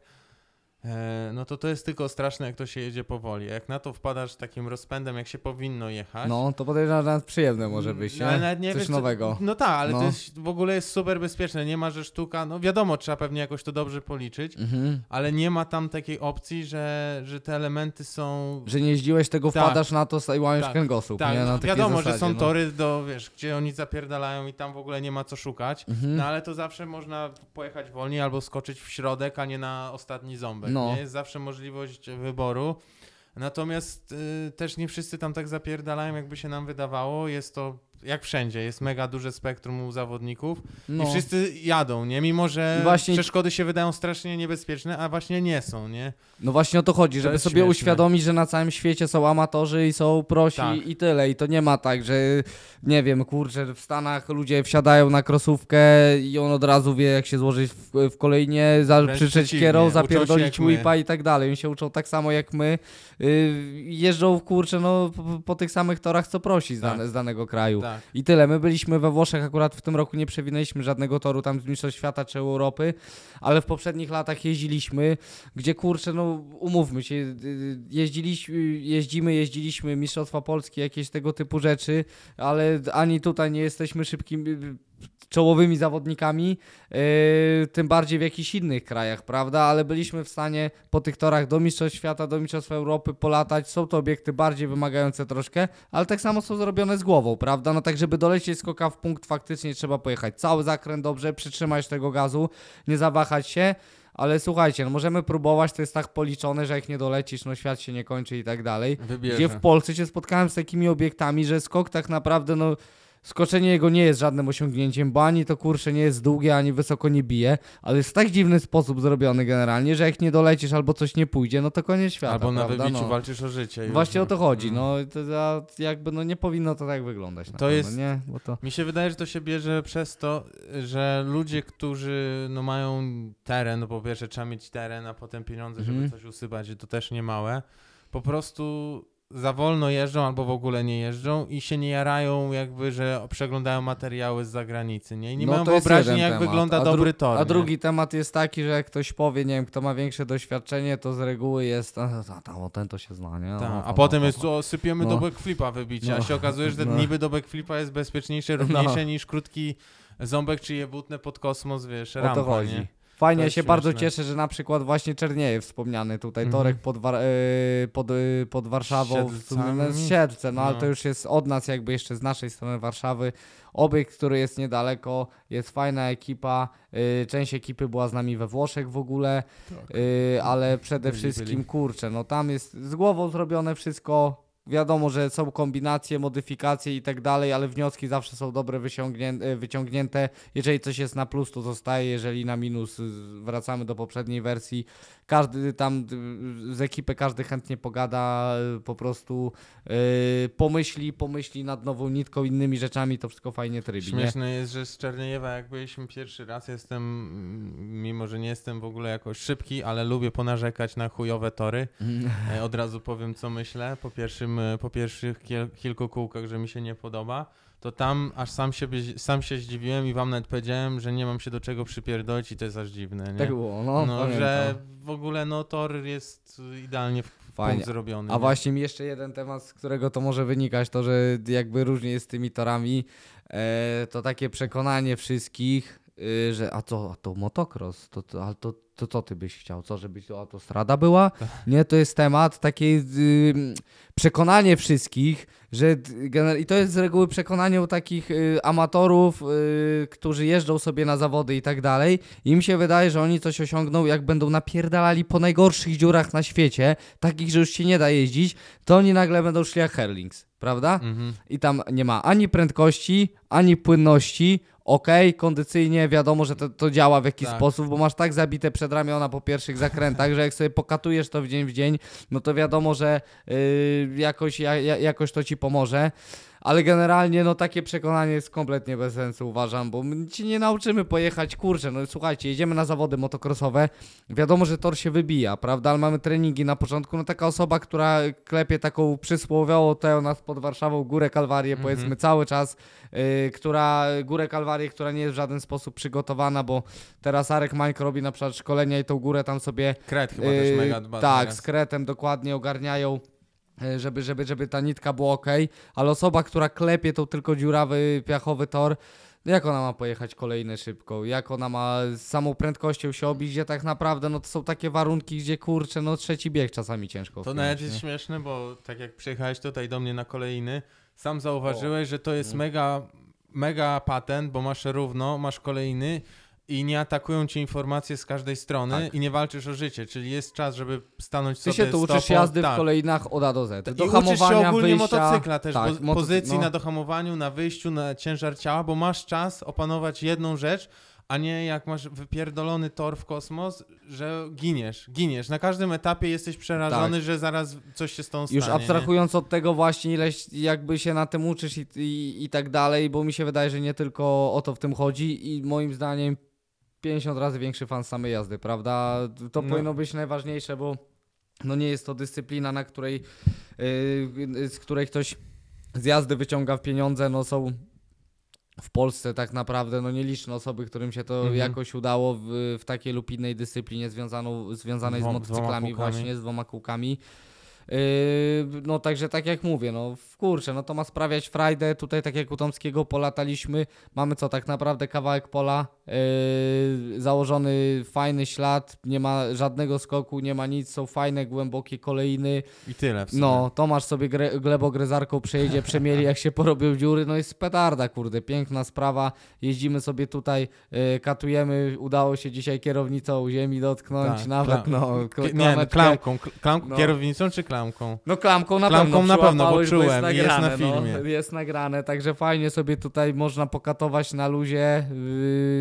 E, no to to jest tylko straszne, jak to się jedzie powoli. Jak na to wpadasz takim rozpędem, jak się powinno jechać. No, to podejrzewam, że nawet przyjemne może być, No, ale nie? nie Coś wiesz, nowego. No tak, ale No. to jest, w ogóle jest super bezpieczne. Nie ma, że sztuka, no wiadomo, trzeba pewnie jakoś to dobrze policzyć, Mhm. ale nie ma tam takiej opcji, że, że te elementy są. Że nie jeździłeś tego, Tak. wpadasz na to i łamiesz Tak, kręgosłup, Tak, nie? Na no, wiadomo, zasadzie, że są no. tory, do, wiesz, gdzie oni zapierdalają i tam w ogóle nie ma co szukać. Mhm. No ale to zawsze można pojechać wolniej albo skoczyć w środek, a nie na ostatni ząbek. No. Nie? Jest zawsze możliwość wyboru. Natomiast y, też nie wszyscy tam tak zapierdalają, jakby się nam wydawało. Jest to jak wszędzie, jest mega duże spektrum u zawodników No. i wszyscy jadą, nie? Mimo, że Właśnie- przeszkody się wydają strasznie niebezpieczne, a właśnie nie są, nie? No właśnie o to chodzi, żeby sobie śmieszne. uświadomić, że na całym świecie są amatorzy i są prosi Tak. i tyle. I to nie ma tak, że nie wiem, kurczę, w Stanach ludzie wsiadają na krosówkę i on od razu wie, jak się złożyć w, w kolejnie, za, przeciwnie, kierą, zapierdolić whipa i tak dalej. Oni się uczą tak samo jak my. Yy, jeżdżą, kurczę, no po, po tych samych torach, co prosi z, Tak. dane, z danego kraju. Tak. I tyle. My byliśmy we Włoszech, akurat w tym roku nie przewinęliśmy żadnego toru tam z Mistrzostw Świata czy Europy, ale w poprzednich latach jeździliśmy, gdzie kurczę, no umówmy się, y, jeździliśmy, jeździmy, jeździliśmy Mistrzostwa Polski, jakieś tego typu rzeczy, ale ani tutaj nie jesteśmy szybkimi, y, czołowymi zawodnikami, yy, tym bardziej w jakichś innych krajach, prawda? Ale byliśmy w stanie po tych torach do Mistrzostw Świata, do Mistrzostw Europy polatać. Są to obiekty bardziej wymagające troszkę, ale tak samo są zrobione z głową, prawda? No tak, żeby dolecieć skoka w punkt, faktycznie trzeba pojechać cały zakręt dobrze, przytrzymać tego gazu, nie zawahać się. Ale słuchajcie, no możemy próbować, to jest tak policzone, że jak nie dolecisz, no świat się nie kończy i tak dalej. Wybierze. Gdzie w Polsce się spotkałem z takimi obiektami, że skok tak naprawdę, no skoczenie jego nie jest żadnym osiągnięciem, bo ani to kurcze nie jest długie, ani wysoko nie bije, ale jest w tak dziwny sposób zrobiony generalnie, że jak nie dolecisz albo coś nie pójdzie, no to koniec świata, Albo na prawda? wybiciu no. walczysz o życie. już. Właśnie o to chodzi, Mm. no to jakby no nie powinno to tak wyglądać. To pewno, jest- Nie, bo to... Mi się wydaje, że to się bierze przez to, że ludzie, którzy no, mają teren, no po pierwsze trzeba mieć teren, a potem pieniądze, żeby Mhm. coś usypać, to też nie małe, po prostu za wolno jeżdżą albo w ogóle nie jeżdżą i się nie jarają jakby, że przeglądają materiały z zagranicy, nie? I nie No mają wyobraźni, jak temat. wygląda A dobry tor. A drugi temat jest taki, że jak ktoś powie, nie wiem, kto ma większe doświadczenie, to z reguły jest, a, a, tam, o ten to się zna, nie? Ta, O, a o, potem o, jest, o. co sypiemy No. do backflipa wybicia, a No. się okazuje, że ten [LAUGHS] No. niby do backflipa jest bezpieczniejsze, równiejsze niż krótki ząbek czy jebutne pod kosmos, wiesz, O rampa, to chodzi. nie? Fajnie, się bardzo śmieszne. cieszę, że na przykład właśnie Czerniejew wspomniany tutaj, Mhm. torek pod, War- e, pod, e, pod Warszawą, w sumie, no, Siedlcami? Siedlce, no ale No. to już jest od nas jakby jeszcze z naszej strony Warszawy. Obiekt, który jest niedaleko, jest fajna ekipa, e, część ekipy była z nami we Włoszech w ogóle, e, ale przede Byli, wszystkim, byli. kurczę, no tam jest z głową zrobione wszystko, Wiadomo, że są kombinacje, modyfikacje i tak dalej, ale wnioski zawsze są dobre e, wyciągnięte. Jeżeli coś jest na plus, to zostaje, jeżeli na minus, wracamy do poprzedniej wersji. Każdy tam z ekipy, każdy chętnie pogada, y, po prostu y, pomyśli, pomyśli nad nową nitką, innymi rzeczami, to wszystko fajnie trybi, nie? Śmieszne jest, że z Czerniejewa jak byliśmy pierwszy raz, jestem, mm, mimo że nie jestem w ogóle jakoś szybki, ale lubię ponarzekać na chujowe tory. [LAUGHS] E, Od razu powiem, co myślę. Po, pierwszym, e, po pierwszych kiel, kilku kółkach, że mi się nie podoba, to tam aż sam, siebie, sam się zdziwiłem i wam nawet powiedziałem, że nie mam się do czego przypierdolić i to jest aż dziwne, nie? Tak było, no, no, że w ogóle no tor jest idealnie w Fajnie. zrobiony. A nie? właśnie mi jeszcze jeden temat, z którego to może wynikać, to że jakby różnie jest z tymi torami, e, to takie przekonanie wszystkich, y, że a co, a to motocross, to, to, ale to, to co ty byś chciał, co, żeby to autostrada była? Nie, to jest temat, takie y, przekonanie wszystkich, że i to jest z reguły przekonanie u takich y, amatorów, y, którzy jeżdżą sobie na zawody i tak dalej. Im się wydaje, że oni coś osiągną, jak będą napierdalali po najgorszych dziurach na świecie, takich, że już się nie da jeździć, to oni nagle będą szli jak Herlings, prawda? Mhm. I tam nie ma ani prędkości, ani płynności. Okej, kondycyjnie wiadomo, że to, to działa w jakiś Tak. sposób, bo masz tak zabite przedramiona po pierwszych zakrętach, że jak sobie pokatujesz to w dzień w dzień, no to wiadomo, że yy, jakoś, ja, ja, jakoś to ci pomoże. Ale generalnie no takie przekonanie jest kompletnie bez sensu uważam, bo my ci nie nauczymy pojechać, kurczę, no słuchajcie, jedziemy na zawody motocrossowe, wiadomo, że tor się wybija, prawda, ale mamy treningi na początku, no taka osoba, która klepie taką przysłowiową tę nas pod Warszawą Górę Kalwarię, Mhm. powiedzmy cały czas, yy, która, Górę Kalwarię, która nie jest w żaden sposób przygotowana, bo teraz Arek Mańko robi na przykład szkolenia i tą górę tam sobie Kret chyba też Yy, mega dba Tak, z kretem dokładnie ogarniają, yy, żeby, żeby, żeby ta nitka była ok, ale osoba, która klepie tą tylko dziurawy, piachowy tor, jak ona ma pojechać kolejne szybko? Jak ona ma z samą prędkością się obić, gdzie tak naprawdę no to są takie warunki, gdzie kurczę, no trzeci bieg czasami ciężko To wpiąć, nawet nie? jest śmieszne, bo tak jak przyjechałeś tutaj do mnie na kolejny, sam zauważyłeś, że to jest Mm. mega, mega patent, bo masz równo, masz kolejny i nie atakują ci informacje z każdej strony Tak. i nie walczysz o życie, czyli jest czas, żeby stanąć Ty sobie się tu uczysz stopą, jazdy tak. w kolejnach od A do Z. Do I uczysz się ogólnie wyjścia, motocykla też, tak, motocy- pozycji no. na dohamowaniu, na wyjściu, na ciężar ciała, bo masz czas opanować jedną rzecz, a nie jak masz wypierdolony tor w kosmos, że giniesz, giniesz. Na każdym etapie jesteś przerażony, że zaraz coś się z tą stanie. Tak. Już nie? abstrahując od tego właśnie, ileś jakby się na tym uczysz i, i, i tak dalej, bo mi się wydaje, że nie tylko o to w tym chodzi i moim zdaniem 50 razy większy fan samej jazdy, prawda? To No. powinno być najważniejsze, bo no nie jest to dyscyplina, na której, yy, z której ktoś z jazdy wyciąga pieniądze, no są w Polsce tak naprawdę no nieliczne osoby, którym się to Mhm. jakoś udało w, w takiej lub innej dyscyplinie związaną, związanej z motocyklami właśnie, z dwoma kółkami. Yy, no także tak jak mówię, no kurczę, no to ma sprawiać frajdę, tutaj tak jak u Tomskiego polataliśmy, mamy co tak naprawdę kawałek pola, yy, założony fajny ślad, nie ma żadnego skoku, nie ma nic, są fajne, głębokie kolejny, I tyle w sumie. no, Tomasz sobie gre, glebogrezarką przejedzie, przemieli jak się porobią dziury, no jest petarda, kurde, piękna sprawa. Jeździmy sobie tutaj, y, katujemy, udało się dzisiaj kierownicą ziemi dotknąć, Tak, nawet no, Nie, no, klamką. kl- klamką No. Kierownicą czy klamką? No klamką na Klamką pewno, na pewno, bo czułem jest i jest na nagrane, filmie. No, jest nagrane, także fajnie sobie tutaj można pokatować na luzie.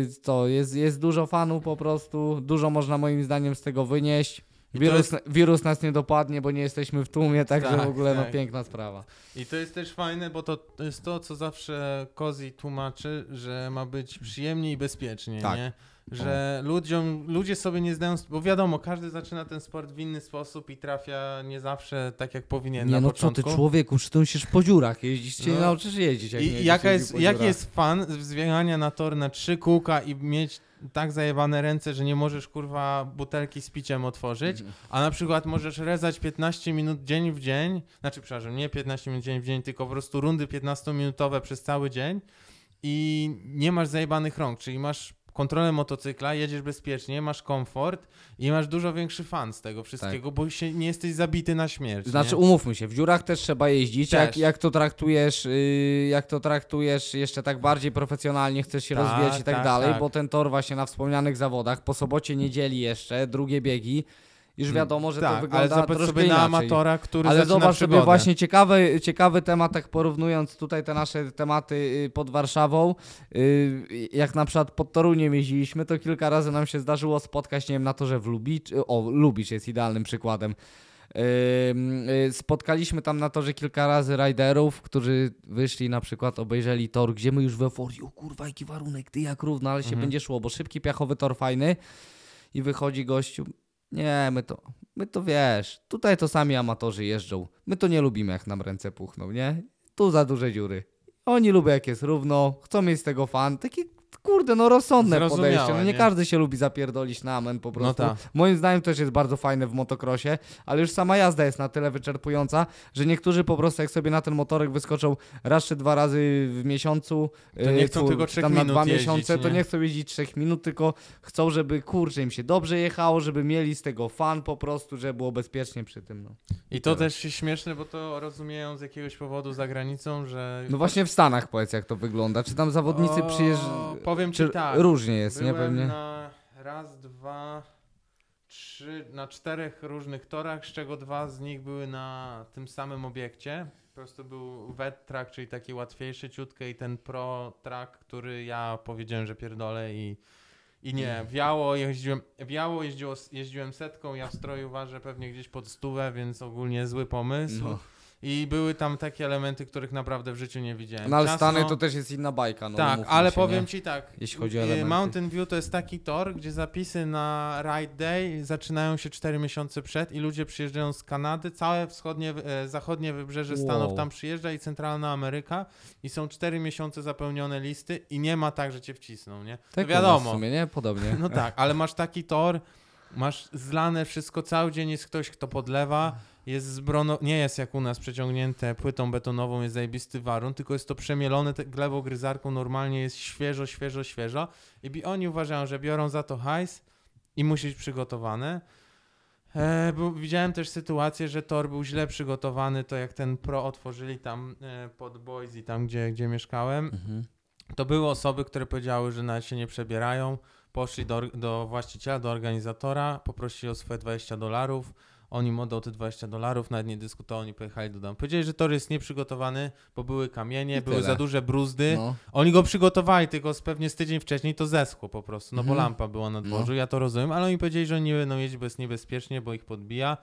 Yy, co, jest, jest dużo fanów po prostu, dużo można moim zdaniem z tego wynieść. To Wirus, jest- wirus nas nie dopadnie, bo nie jesteśmy w tłumie, także Tak, w ogóle no tak. piękna sprawa. I to jest też fajne, bo to, to jest to, co zawsze Kozi tłumaczy, że ma być przyjemnie i bezpiecznie, Tak. nie? Że ludziom, ludzie sobie nie zdają, bo wiadomo, każdy zaczyna ten sport w inny sposób i trafia nie zawsze tak, jak powinien Nie na no co początku. ty człowieku, czy ty musisz po dziurach jeździć, cię No. nauczysz jeździć. Jak I jaka jest, jaki jest fan zwiechania na tor na trzy kółka i mieć tak zajebane ręce, że nie możesz kurwa butelki z piciem otworzyć, Mhm. a na przykład możesz rezać 15 minut dzień w dzień, znaczy przepraszam, nie 15 minut dzień w dzień, tylko po prostu rundy 15-minutowe przez cały dzień i nie masz zajebanych rąk, czyli masz kontrolę motocykla, jedziesz bezpiecznie, masz komfort i masz dużo większy fan z tego wszystkiego, bo się nie jesteś zabity na śmierć. Tak. Znaczy nie? umówmy się, w dziurach też trzeba jeździć, Też. jak, jak to traktujesz, yy, jak to traktujesz jeszcze tak bardziej profesjonalnie, chcesz się Tak, rozwijać i tak, tak, dalej, tak. bo ten tor właśnie na wspomnianych zawodach, po sobocie, niedzieli jeszcze, drugie biegi, już wiadomo, że to tak, ale wygląda zobacz troszkę sobie inaczej. na amatora, który Ale zaczyna zobacz przygodę. sobie właśnie ciekawy, ciekawy temat, tak porównując tutaj te nasze tematy y, pod Warszawą, y, jak na przykład pod Toruniem jeździliśmy, to kilka razy nam się zdarzyło spotkać, nie wiem, na torze w Lubicz, o, Lubicz jest idealnym przykładem. Y, Spotkaliśmy tam na torze kilka razy riderów, którzy wyszli na przykład, obejrzeli tor, gdzie my już w euforii, o kurwa, jaki warunek, ty jak równo, ale się Mhm. będzie szło, bo szybki piachowy tor fajny i wychodzi gościu, nie, my to, my to wiesz, tutaj to sami amatorzy jeżdżą. My to nie lubimy, jak nam ręce puchną, nie? Tu za duże dziury. Oni lubią, jak jest równo, chcą mieć z tego fan. Takie, kurde, no rozsądne Zrozumiałe, podejście. No nie, nie? każdy się lubi zapierdolić na amen po prostu. tak. Moim zdaniem też jest bardzo fajne w motocrossie, ale już sama jazda jest na tyle wyczerpująca, że niektórzy po prostu jak sobie na ten motorek wyskoczą raz czy dwa razy w miesiącu, To nie yy, chcą tylko tam na dwa jeździć, miesiące, to nie? nie chcą jeździć trzech minut, tylko chcą, żeby kurczę im się dobrze jechało, żeby mieli z tego fan po prostu, żeby było bezpiecznie przy tym. No, I to tyle. też jest śmieszne, bo to rozumieją z jakiegoś powodu za granicą, że... no właśnie w Stanach powiedz jak to wygląda. Czy tam zawodnicy O, przyjeżdżają? Powiem ci Czy tak. różnie jest, nie Byłem pewnie? na raz, dwa, trzy, na czterech różnych torach, z czego dwa z nich były na tym samym obiekcie. Po prostu był wet track, czyli taki łatwiejszy ciutkę i ten pro track, który ja powiedziałem, że pierdolę i, i nie, wiało jeździłem, wiało jeździło, jeździłem setką, ja w stroju ważę pewnie gdzieś pod stówę, więc ogólnie zły pomysł. No. I były tam takie elementy, których naprawdę w życiu nie widziałem. No ale Ciasno- Stany to też jest inna bajka. No, tak, ale się, powiem nie? ci tak. Jeśli chodzi o y, elementy. Mountain View to jest taki tor, gdzie zapisy na Ride Day zaczynają się 4 miesiące przed i ludzie przyjeżdżają z Kanady, całe wschodnie, e, zachodnie wybrzeże Stanów Wow. tam przyjeżdża i centralna Ameryka i są 4 miesiące zapełnione listy i nie ma tak, że cię wcisną, nie? Tak no wiadomo. W sumie, nie? Podobnie. [LAUGHS] No tak, ale masz taki tor, masz zlane wszystko, cały dzień jest ktoś, kto podlewa, jest zbrono, nie jest jak u nas przeciągnięte płytą betonową, jest zajebisty warun, tylko jest to przemielone glebogryzarką, normalnie jest świeżo, świeżo, świeżo i oni uważają, że biorą za to hajs i musi być przygotowane. E, widziałem też sytuację, że tor był źle przygotowany, to jak ten pro otworzyli tam e, pod Boise, tam gdzie, gdzie mieszkałem, Mhm. to były osoby, które powiedziały, że nawet się nie przebierają, poszli do, do właściciela, do organizatora, poprosili o swoje 20 dolarów, on im oddał te 20 dolarów, nawet nie dyskutował, oni pojechali do domu. Powiedzieli, że tor jest nieprzygotowany, bo były kamienie, I były tyle. za duże bruzdy. No. Oni go przygotowali, tylko z pewnie z tydzień wcześniej to zeschło po prostu, no bo Mhm. lampa była na dworzu, ja to rozumiem, ale oni powiedzieli, że oni nie będą jeździć, bo jest niebezpiecznie, bo ich podbija.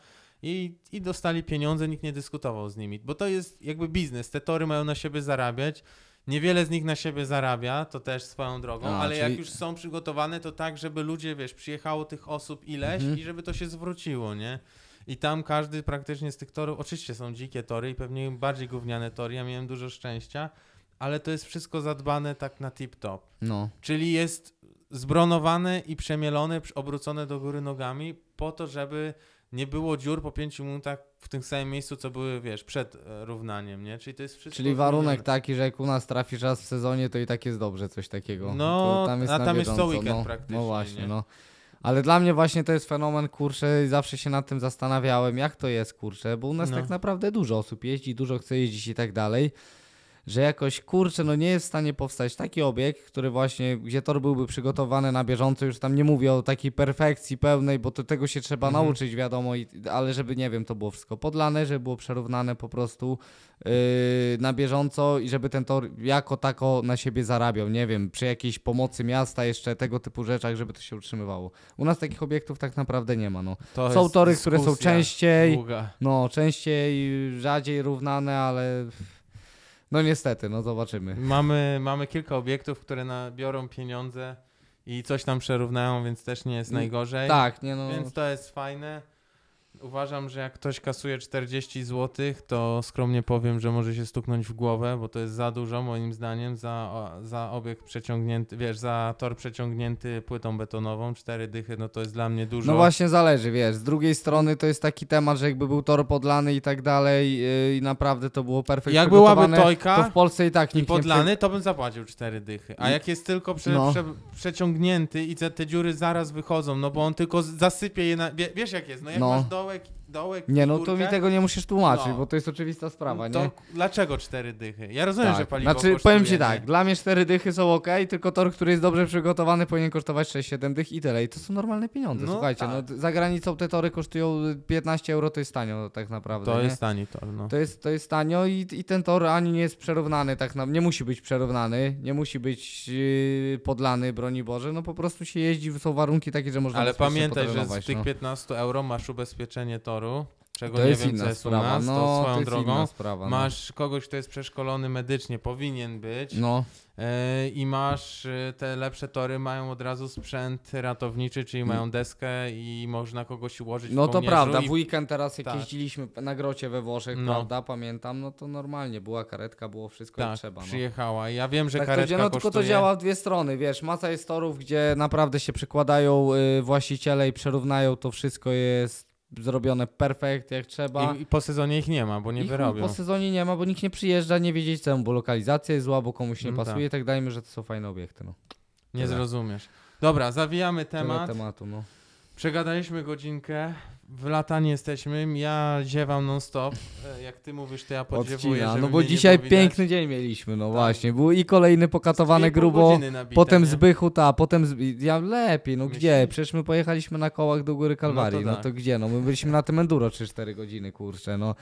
I, I dostali pieniądze, nikt nie dyskutował z nimi, bo to jest jakby biznes. Te tory mają na siebie zarabiać. Niewiele z nich na siebie zarabia, to też swoją drogą, A, ale jak czyli- już są przygotowane, to tak, żeby ludzie, wiesz, przyjechało tych osób ileś Mhm. i żeby to się zwróciło, nie? I tam każdy praktycznie z tych torów, oczywiście są dzikie tory i pewnie bardziej gówniane tory, ja miałem dużo szczęścia, ale to jest wszystko zadbane tak na tip-top. No. Czyli jest zbronowane i przemielone, obrócone do góry nogami po to, żeby nie było dziur po pięciu minutach w tym samym miejscu, co były, wiesz, przed e, równaniem, nie? Czyli to jest wszystko... Czyli warunek taki, że jak u nas trafisz raz w sezonie, to i tak jest dobrze, coś takiego. No, to a na tam jest co weekend no, praktycznie, No właśnie, nie? no. Ale dla mnie właśnie to jest fenomen, kurczę, i zawsze się nad tym zastanawiałem, jak to jest, kurczę, bo u nas No. tak naprawdę dużo osób jeździ, dużo chce jeździć i tak dalej, że jakoś, kurczę, no nie jest w stanie powstać taki obiekt, który właśnie, gdzie tor byłby przygotowany na bieżąco, już tam nie mówię o takiej perfekcji pełnej, bo to tego się trzeba Mhm. nauczyć, wiadomo, i, ale żeby, nie wiem, to było wszystko podlane, żeby było przerównane po prostu yy, na bieżąco i żeby ten tor jako tako na siebie zarabiał, nie wiem, przy jakiejś pomocy miasta, jeszcze tego typu rzeczach, żeby to się utrzymywało. U nas takich obiektów tak naprawdę nie ma, no. To Są tory, które są częściej, długa. no, częściej, rzadziej równane, ale no niestety, no zobaczymy. Mamy, mamy kilka obiektów, które na, biorą pieniądze i coś tam przerównają, więc też nie jest najgorzej. Tak, nie no. Więc to jest fajne. Uważam, że jak ktoś kasuje 40 zł, to skromnie powiem, że może się stuknąć w głowę, bo to jest za dużo moim zdaniem za, za obiekt przeciągnięty, wiesz, za tor przeciągnięty płytą betonową, cztery dychy, no to jest dla mnie dużo. No właśnie zależy, wiesz, z drugiej strony to jest taki temat, że jakby był tor podlany i tak dalej yy, i naprawdę to było perfekcyjnie Jak byłaby tojka to w Polsce i tak I nikt nie podlany, to bym zapłacił cztery dychy. A I- jak jest tylko prze, No. prze, przeciągnięty i te, te dziury zaraz wychodzą, no bo on tylko zasypie je na... Wie, wiesz jak jest, no jak No. masz dołek, like dołek Nie no, to mi tego nie musisz tłumaczyć, No. bo to jest oczywista sprawa, to nie? dlaczego cztery dychy? Ja rozumiem, że Tak. paliwo Znaczy, powiem ci tak, dla mnie cztery dychy są ok, tylko tor, który jest dobrze przygotowany powinien kosztować 6-7 dych i tyle. I to są normalne pieniądze, No słuchajcie, tak. no, za granicą te tory kosztują 15 euro, to jest tanio tak naprawdę, To nie? jest tani tor, no. To jest, to jest tanio i, i ten tor ani nie jest przerównany, tak na, nie musi być przerównany, nie musi być yy, podlany, broni Boże, no po prostu się jeździ, są warunki takie, że można Ale pamiętaj, że z tych no. 15 euro masz ubezpieczenie toru, czego To nie wiem, co jest u sprawa, nas, no to swoją to jest drogą. sprawa, no. Masz kogoś, kto jest przeszkolony medycznie, powinien być. No, E, I masz e, te lepsze tory, mają od razu sprzęt ratowniczy, czyli mają deskę i można kogoś ułożyć w Mm. no to kołnierzu prawda, i w weekend teraz jak Tak. jeździliśmy na grocie we Włoszech, No. prawda, pamiętam, no to normalnie, była karetka, było wszystko jak tak, trzeba, no. przyjechała. I Ja wiem, że Tak to karetka dzia- no tylko kosztuje... to działa w dwie strony, wiesz, masa jest torów, gdzie naprawdę się przykładają y, właściciele i przerównają, to wszystko jest zrobione perfekt jak trzeba. I, I po sezonie ich nie ma, bo nie Ich wyrobią. po sezonie nie ma, bo nikt nie przyjeżdża, nie wiedzieć czemu, bo lokalizacja jest zła, bo komuś nie No pasuje tak. tak dalej, że to są fajne obiekty. No. Nie Tyle. zrozumiesz. Dobra, zawijamy Tyle temat. tematu, no. Przegadaliśmy godzinkę. W latanie jesteśmy. Ja ziewam non stop. E, Jak ty mówisz, to ja podziewuję, Odcina. No bo dzisiaj piękny dzień mieliśmy, no Tak. właśnie. Był i kolejny pokatowany grubo, nabite, potem nie? Zbychu, ta, potem z... ja lepiej, no Myślisz? gdzie? Przecież my pojechaliśmy na kołach do Góry Kalwarii, No no to to, tak. gdzie? No my byliśmy na tym enduro 3-4 godziny, kurczę, no.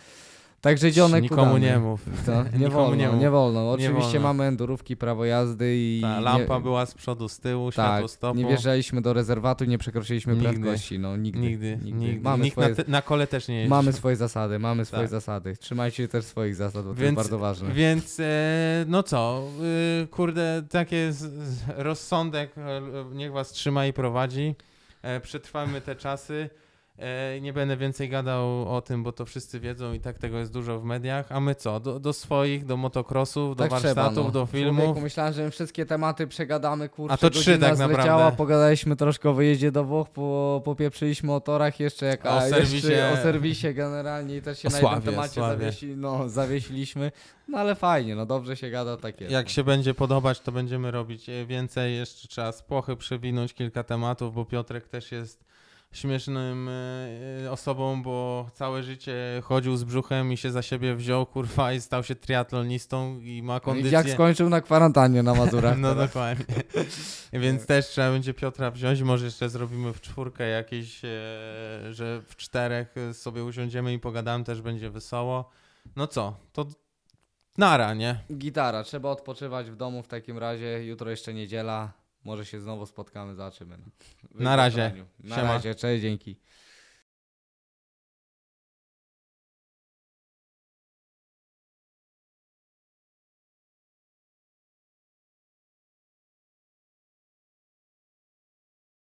Także dzionek Nikomu udany. nie mów. To, [LAUGHS] nie Nikomu wolno, nie nie, mów. wolno. Nie Oczywiście wolno. mamy endurówki, prawo jazdy i... Ta lampa nie, była z przodu, z tyłu, światło Tak, stopu. nie wjeżdżaliśmy do rezerwatu nie przekroczyliśmy Nigdy. prędkości, no nigdy. Nigdy, nigdy. Mamy, Nikt swoje, na, te, na kole też nie jeździ. mamy swoje zasady, mamy swoje Tak. zasady. Trzymajcie też swoich zasad, bo to Więc- jest bardzo ważne. Więc e, no co, y, kurde, takie z, rozsądek, e, niech was trzyma i prowadzi. E, przetrwamy te czasy. E, nie będę więcej gadał o tym, bo to wszyscy wiedzą i tak tego jest dużo w mediach. A my co? Do, do swoich, do motokrosów, do Tak trzeba, warsztatów, no. do filmów. Człowieku, myślałem, że wszystkie tematy przegadamy, kurczę, A to trzy tak zleciała, naprawdę. pogadaliśmy troszkę o wyjeździe do Włoch, po, popieprzyliśmy o torach jeszcze, jak, O serwisie. jeszcze o serwisie generalnie i też się O na Sławie, jednym temacie Sławie. zawiesi, no, zawiesiliśmy, no ale fajnie, no dobrze się gada, tak jest. Jak się będzie podobać, to będziemy robić e, więcej. Jeszcze trzeba z płochy przewinąć kilka tematów, bo Piotrek też jest śmiesznym e, e, osobą, bo całe życie chodził z brzuchem i się za siebie wziął, kurwa, i stał się triatlonistą i ma No i kondycję. jak skończył na kwarantannie na Mazurach No teraz. dokładnie. [LAUGHS] Więc też trzeba będzie Piotra wziąć. Może jeszcze zrobimy w czwórkę jakieś, e, że w czterech sobie usiądziemy i pogadamy, też będzie wesoło. No co, to nara, nie? Gitara, trzeba odpoczywać w domu w takim razie, jutro jeszcze niedziela, może się znowu spotkamy, zobaczymy. No. Na razie. Na Siema. razie, cześć, dzięki.